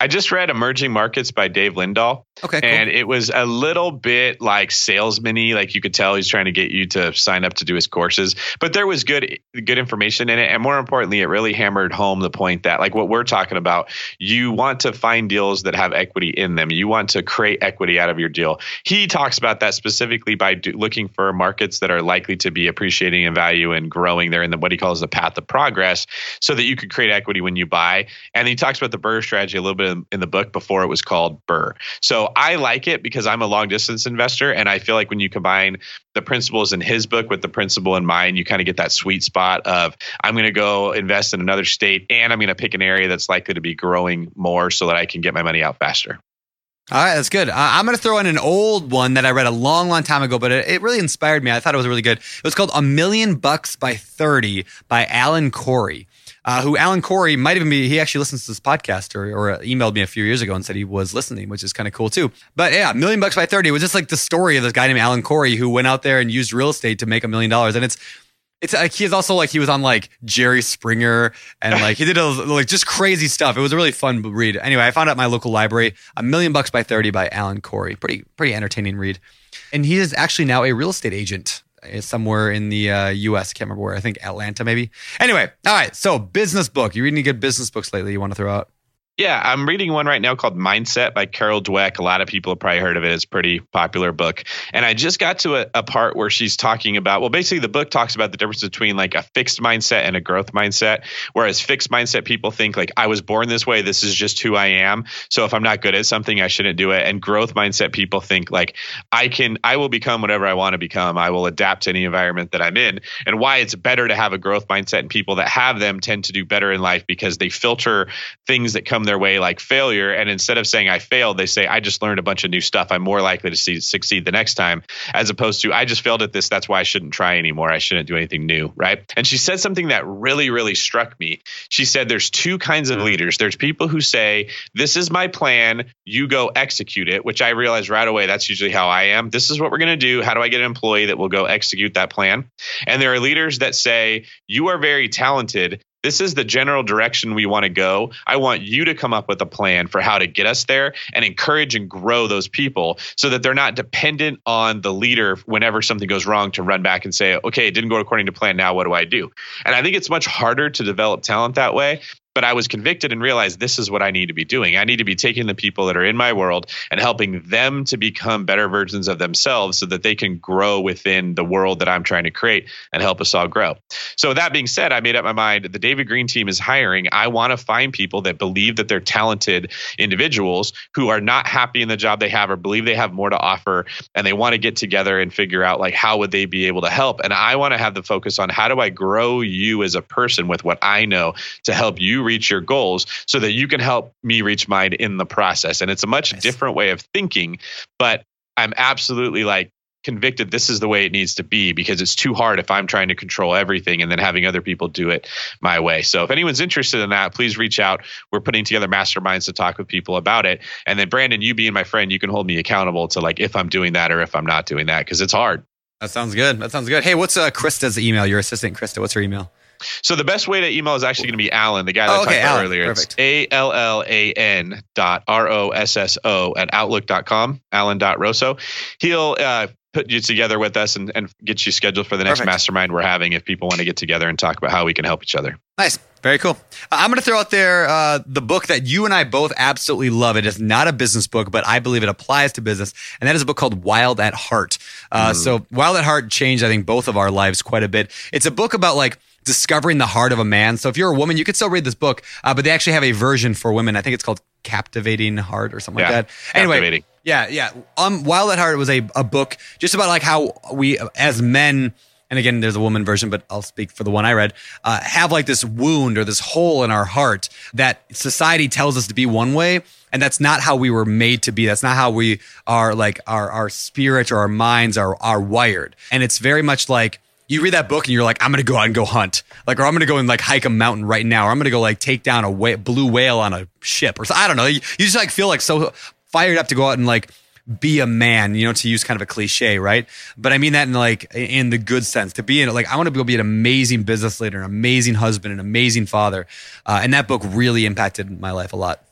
[SPEAKER 2] I just read Emerging Markets by Dave Lindahl.
[SPEAKER 1] Okay. Cool.
[SPEAKER 2] And it was a little bit like salesman-y, like you could tell he's trying to get you to sign up to do his courses. But there was good good information in it. And more importantly, it really hammered home the point that like what we're talking about, you want to find deals that have equity in them. You want to create equity out of your deal. He talks about that specifically by do, looking for markets that are likely to be appreciating in value and growing. They're in the what he calls the path of progress so that you could create equity when you buy. And he talks about the BRRRR strategy a little bit in, in the book before it was called BRRRR. So I like it because I'm a long distance investor. And I feel like when you combine the principles in his book with the principle in mine, you kind of get that sweet spot of I'm going to go invest in another state and I'm going to pick an area that's likely to be growing more so that I can get my money out faster.
[SPEAKER 1] All right, that's good. Uh, I'm going to throw in an old one that I read a long, long time ago, but it, it really inspired me. I thought it was really good. It was called A Million Bucks by 30 by Alan Corey, uh, who Alan Corey might even be, he actually listens to this podcast or, or emailed me a few years ago and said he was listening, which is kind of cool too. But yeah, Million Bucks by 30 was just like the story of this guy named Alan Corey who went out there and used real estate to make a million dollars. And it's, it's like he's also like he was on like Jerry Springer and like he did a, like just crazy stuff. It was a really fun read. Anyway, I found out my local library, A Million Bucks by 30 by Alan Corey. Pretty pretty entertaining read. And he is actually now a real estate agent uh, somewhere in the uh, US. I can't remember where. I think Atlanta maybe. Anyway, all right. So business book. You reading any good business books lately you want to throw out?
[SPEAKER 2] Yeah, I'm reading one right now called Mindset by Carol Dweck. A lot of people have probably heard of it. It's a pretty popular book. And I just got to a, a, part where she's talking about, well, basically, the book talks about the difference between like a fixed mindset and a growth mindset. Whereas fixed mindset people think, like, I was born this way. This is just who I am. So if I'm not good at something, I shouldn't do it. And growth mindset people think, like, I can, I will become whatever I want to become. I will adapt to any environment that I'm in. And why it's better to have a growth mindset and people that have them tend to do better in life because they filter things that come their way like failure. And instead of saying i failed they say i just learned a bunch of new stuff. I'm more likely to see, succeed the next time as opposed to i just failed at this. That's why i shouldn't try anymore. I shouldn't do anything new right? And she said something that really really struck me. She said there's two kinds of hmm. leaders. There's people who say this is my plan. You go execute it which i realized right away that's usually how i am. This is what we're going to do. How do i get an employee that will go execute that plan? And there are leaders that say you are very talented this is the general direction we want to go. I want you to come up with a plan for how to get us there and encourage and grow those people so that they're not dependent on the leader whenever something goes wrong to run back and say, okay, it didn't go according to plan. Now what do I do? And I think it's much harder to develop talent that way but I was convicted and realized this is what I need to be doing. I need to be taking the people that are in my world and helping them to become better versions of themselves so that they can grow within the world that I'm trying to create and help us all grow. So, that being said, I made up my mind the David Greene team is hiring. I want to find people that believe that they're talented individuals who are not happy in the job they have or believe they have more to offer and they want to get together and figure out like how would they be able to help. And I want to have the focus on how do I grow you as a person with what I know to help you reach your goals so that you can help me reach mine in the process. And it's a much nice. different way of thinking, but I'm absolutely like convicted this is the way it needs to be because it's too hard if I'm trying to control everything and then having other people do it my way. So if anyone's interested in that, please reach out. We're putting together masterminds to talk with people about it. And then Brandon, you being my friend, you can hold me accountable to like if I'm doing that or if I'm not doing that because it's hard.
[SPEAKER 1] That sounds good. That sounds good. Hey, what's uh, Krista's email? Your assistant, Krista. What's her email?
[SPEAKER 2] So the best way to email is actually going to be Allan, the guy that oh, okay, I talked about earlier. Perfect. It's A L L A N dot R O S S O at outlook.com, Allan dot Rosso. He'll uh, put you together with us and, and get you scheduled for the next perfect. mastermind we're having if people want to get together and talk about how we can help each other.
[SPEAKER 1] Nice. Very cool. Uh, I'm going to throw out there uh, the book that you and I both absolutely love. It is not a business book, but I believe it applies to business. And that is a book called Wild at Heart. Uh, mm. So, Wild at Heart changed, I think, both of our lives quite a bit. It's a book about like discovering the heart of a man. So if you're a woman, you could still read this book, uh, but they actually have a version for women. I think it's called Captivating Heart or something yeah, like that. Anyway, yeah, yeah. Um, Wild at Heart was a, a book just about like how we as men and again, there's a woman version, but I'll speak for the one I read, uh, have like this wound or this hole in our heart that society tells us to be one way. And that's not how we were made to be. That's not how we are like our, our spirit or our minds are, are wired. And it's very much like, you read that book and you're like, I'm gonna go out and go hunt, like, or I'm gonna go and like hike a mountain right now, or I'm gonna go like take down a wh- blue whale on a ship, or I don't know. You, you just like feel like so fired up to go out and like be a man, you know, to use kind of a cliche, right? But I mean that in like in the good sense. To be in like I want to go be an amazing business leader, an amazing husband, an amazing father, uh, and that book really impacted my life a lot.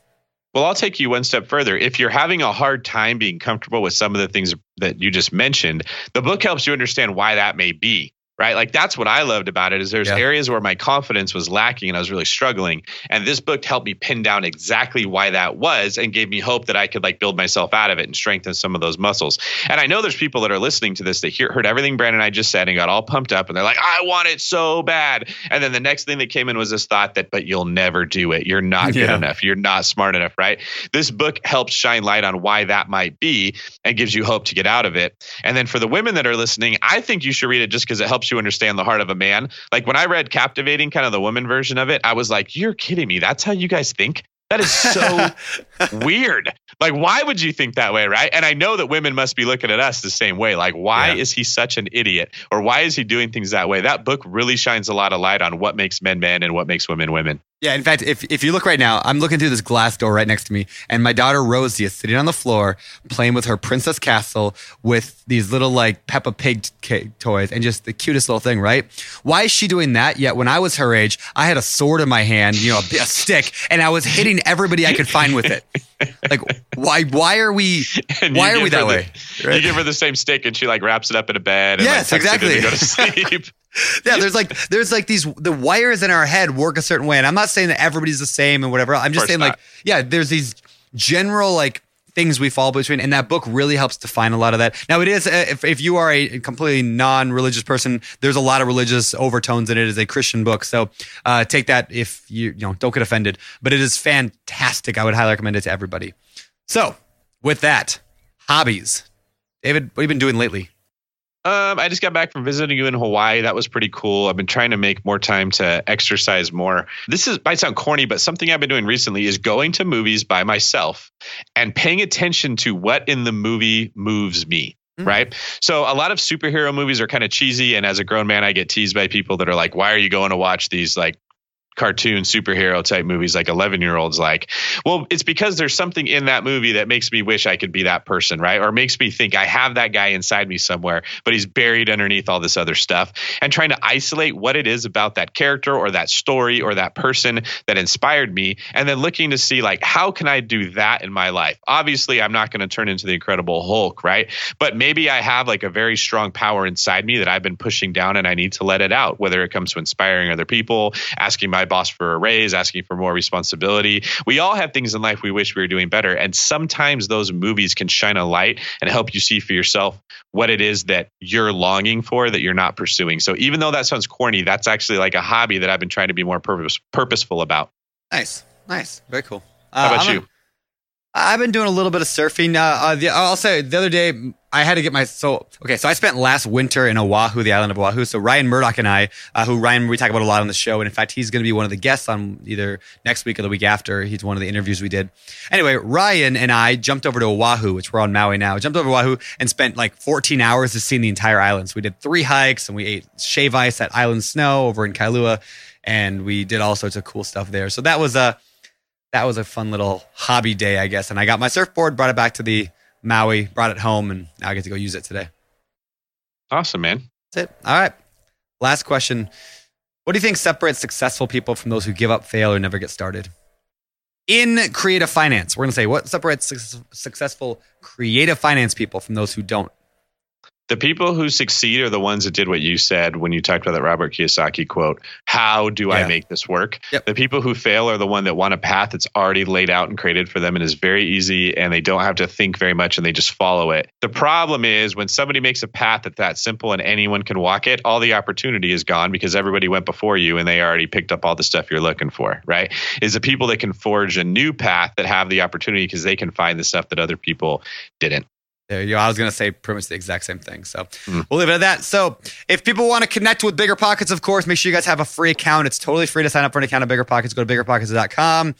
[SPEAKER 2] Well, I'll take you one step further. If you're having a hard time being comfortable with some of the things that you just mentioned, the book helps you understand why that may be right? Like that's what i loved about it is there's yeah. areas where my confidence was lacking and i was really struggling. And this book helped me pin down exactly why that was and gave me hope that i could like build myself out of it and strengthen some of those muscles. And i know there's people that are listening to this that hear, heard everything brandon and i just said and got all pumped up and they're like i want it so bad. And then the next thing that came in was this thought that but you'll never do it. You're not good yeah. enough. You're not smart enough right? This book helps shine light on why that might be and gives you hope to get out of it. And then for the women that are listening i think you should read it just because it helps helps you understand the heart of a man. Like when I read Captivating, kind of the woman version of it, I was like, you're kidding me. That's how you guys think? That is so weird. Like, why would you think that way, right? And I know that women must be looking at us the same way. Like, why yeah. is he such an idiot? Or why is he doing things that way? That book really shines a lot of light on what makes men men and what makes women women.
[SPEAKER 1] Yeah, in fact, if, if you look right now, I'm looking through this glass door right next to me, and my daughter Rosie is sitting on the floor playing with her Princess Castle with these little like Peppa Pig t- toys and just the cutest little thing, right? Why is she doing that? Yet when I was her age, I had a sword in my hand, you know, a, a stick, and I was hitting everybody I could find with it. Like, why? Why are we? Why are we that
[SPEAKER 2] the,
[SPEAKER 1] way?
[SPEAKER 2] Right? You give her the same stick, and she like wraps it up in a bed. And,
[SPEAKER 1] yes,
[SPEAKER 2] like,
[SPEAKER 1] exactly.
[SPEAKER 2] go to sleep.
[SPEAKER 1] Yeah, there's like there's like these the wires in our head work a certain way, and I'm not saying that everybody's the same and whatever. I'm just saying
[SPEAKER 2] not.
[SPEAKER 1] like yeah, there's these general like things we fall between, and that book really helps define a lot of that. Now it is uh, if if you are a completely non-religious person, there's a lot of religious overtones in it. Is a Christian book, so uh, take that if you you know don't get offended, but it is fantastic. I would highly recommend it to everybody. So with that, hobbies, David, what have you been doing lately?
[SPEAKER 2] Um, I just got back from visiting you in Hawaii. That was pretty cool. I've been trying to make more time to exercise more. This is might sound corny, but something I've been doing recently is going to movies by myself and paying attention to what in the movie moves me.
[SPEAKER 1] Mm.
[SPEAKER 2] Right. So a lot of superhero movies are kind of cheesy. And as a grown man, I get teased by people that are like, why are you going to watch these like cartoon superhero type movies like 11 year olds like well it's because there's something in that movie that makes me wish i could be that person right? Or makes me think i have that guy inside me somewhere but he's buried underneath all this other stuff. And trying to isolate what it is about that character or that story or that person that inspired me and then looking to see like how can i do that in my life? Obviously i'm not going to turn into the incredible hulk right? But maybe i have like a very strong power inside me that i've been pushing down and i need to let it out whether it comes to inspiring other people asking my boss for a raise, asking for more responsibility. We all have things in life we wish we were doing better. And sometimes those movies can shine a light and help you see for yourself what it is that you're longing for that you're not pursuing. So even though that sounds corny, that's actually like a hobby that I've been trying to be more purpose, purposeful about.
[SPEAKER 1] Nice, nice, very cool.
[SPEAKER 2] How
[SPEAKER 1] Uh,
[SPEAKER 2] about
[SPEAKER 1] I'm
[SPEAKER 2] you?
[SPEAKER 1] a- I've been doing a little bit of surfing. Uh, uh, the, I'll say the other day I had to get my so okay. So I spent last winter in Oahu, the island of Oahu. So Ryan Murdoch and I, uh, who Ryan we talk about a lot on the show, and in fact he's going to be one of the guests on either next week or the week after. He's one of the interviews we did. Anyway, Ryan and I jumped over to Oahu, which we're on Maui now. Jumped over to Oahu and spent like 14 hours to see the entire island. So we did three hikes and we ate shave ice at Island Snow over in Kailua, and we did all sorts of cool stuff there. So that was a that was a fun little hobby day, I guess. And I got my surfboard, brought it back to the Maui, brought it home, and now I get to go use it today.
[SPEAKER 2] Awesome, man.
[SPEAKER 1] That's it. All right. Last question. What do you think separates successful people from those who give up, fail, or never get started? In creative finance, we're going to say what separates suc- successful creative finance people from those who don't?
[SPEAKER 2] The people who succeed are the ones that did what you said when you talked about that Robert Kiyosaki quote. How do
[SPEAKER 1] Yeah.
[SPEAKER 2] I make this work?
[SPEAKER 1] Yep.
[SPEAKER 2] The people who fail are the one that want a path that's already laid out and created for them and is very easy and they don't have to think very much and they just follow it. The problem is when somebody makes a path that's that simple and anyone can walk it, all the opportunity is gone because everybody went before you and they already picked up all the stuff you're looking for, right? Is the people that can forge a new path that have the opportunity because they can find the stuff that other people didn't.
[SPEAKER 1] There you go. I was going to say pretty much the exact same thing. So
[SPEAKER 2] Mm.
[SPEAKER 1] we'll leave it at that. So if people want to connect with BiggerPockets, of course, make sure you guys have a free account. It's totally free to sign up for an account at BiggerPockets. Go to biggerpockets.com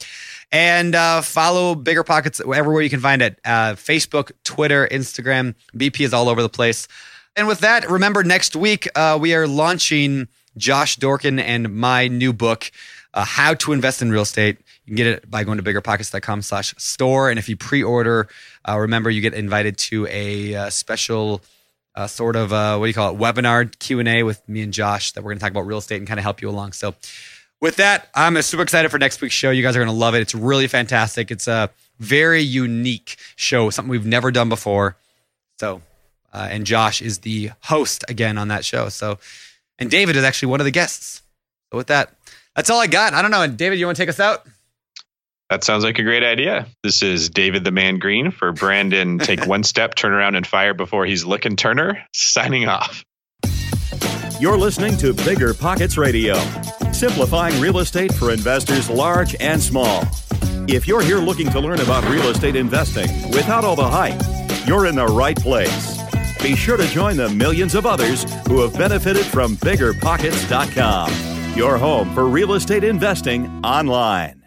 [SPEAKER 1] and uh, follow BiggerPockets everywhere you can find it uh, Facebook, Twitter, Instagram. BP is all over the place. And with that, remember next week, uh, we are launching Josh Dorkin and my new book, uh, How to Invest in Real Estate. You can get it by going to biggerpockets.com slash store. And if you pre-order, uh, remember you get invited to a uh, special uh, sort of, uh, what do you call it, webinar Q&A with me and Josh that we're going to talk about real estate and kind of help you along. So with that, I'm super excited for next week's show. You guys are going to love it. It's really fantastic. It's a very unique show, something we've never done before. So, uh, and Josh is the host again on that show. So, and David is actually one of the guests. So with that, that's all I got. I don't know. And David, you want to take us out?
[SPEAKER 2] That sounds like a great idea. This is David the Man Greene for Brandon. Take one step, turn around, and fire before he's looking Turner. Signing off.
[SPEAKER 9] You're listening to BiggerPockets Radio, simplifying real estate for investors large and small. If you're here looking to learn about real estate investing without all the hype, you're in the right place. Be sure to join the millions of others who have benefited from biggerpockets.com, your home for real estate investing online.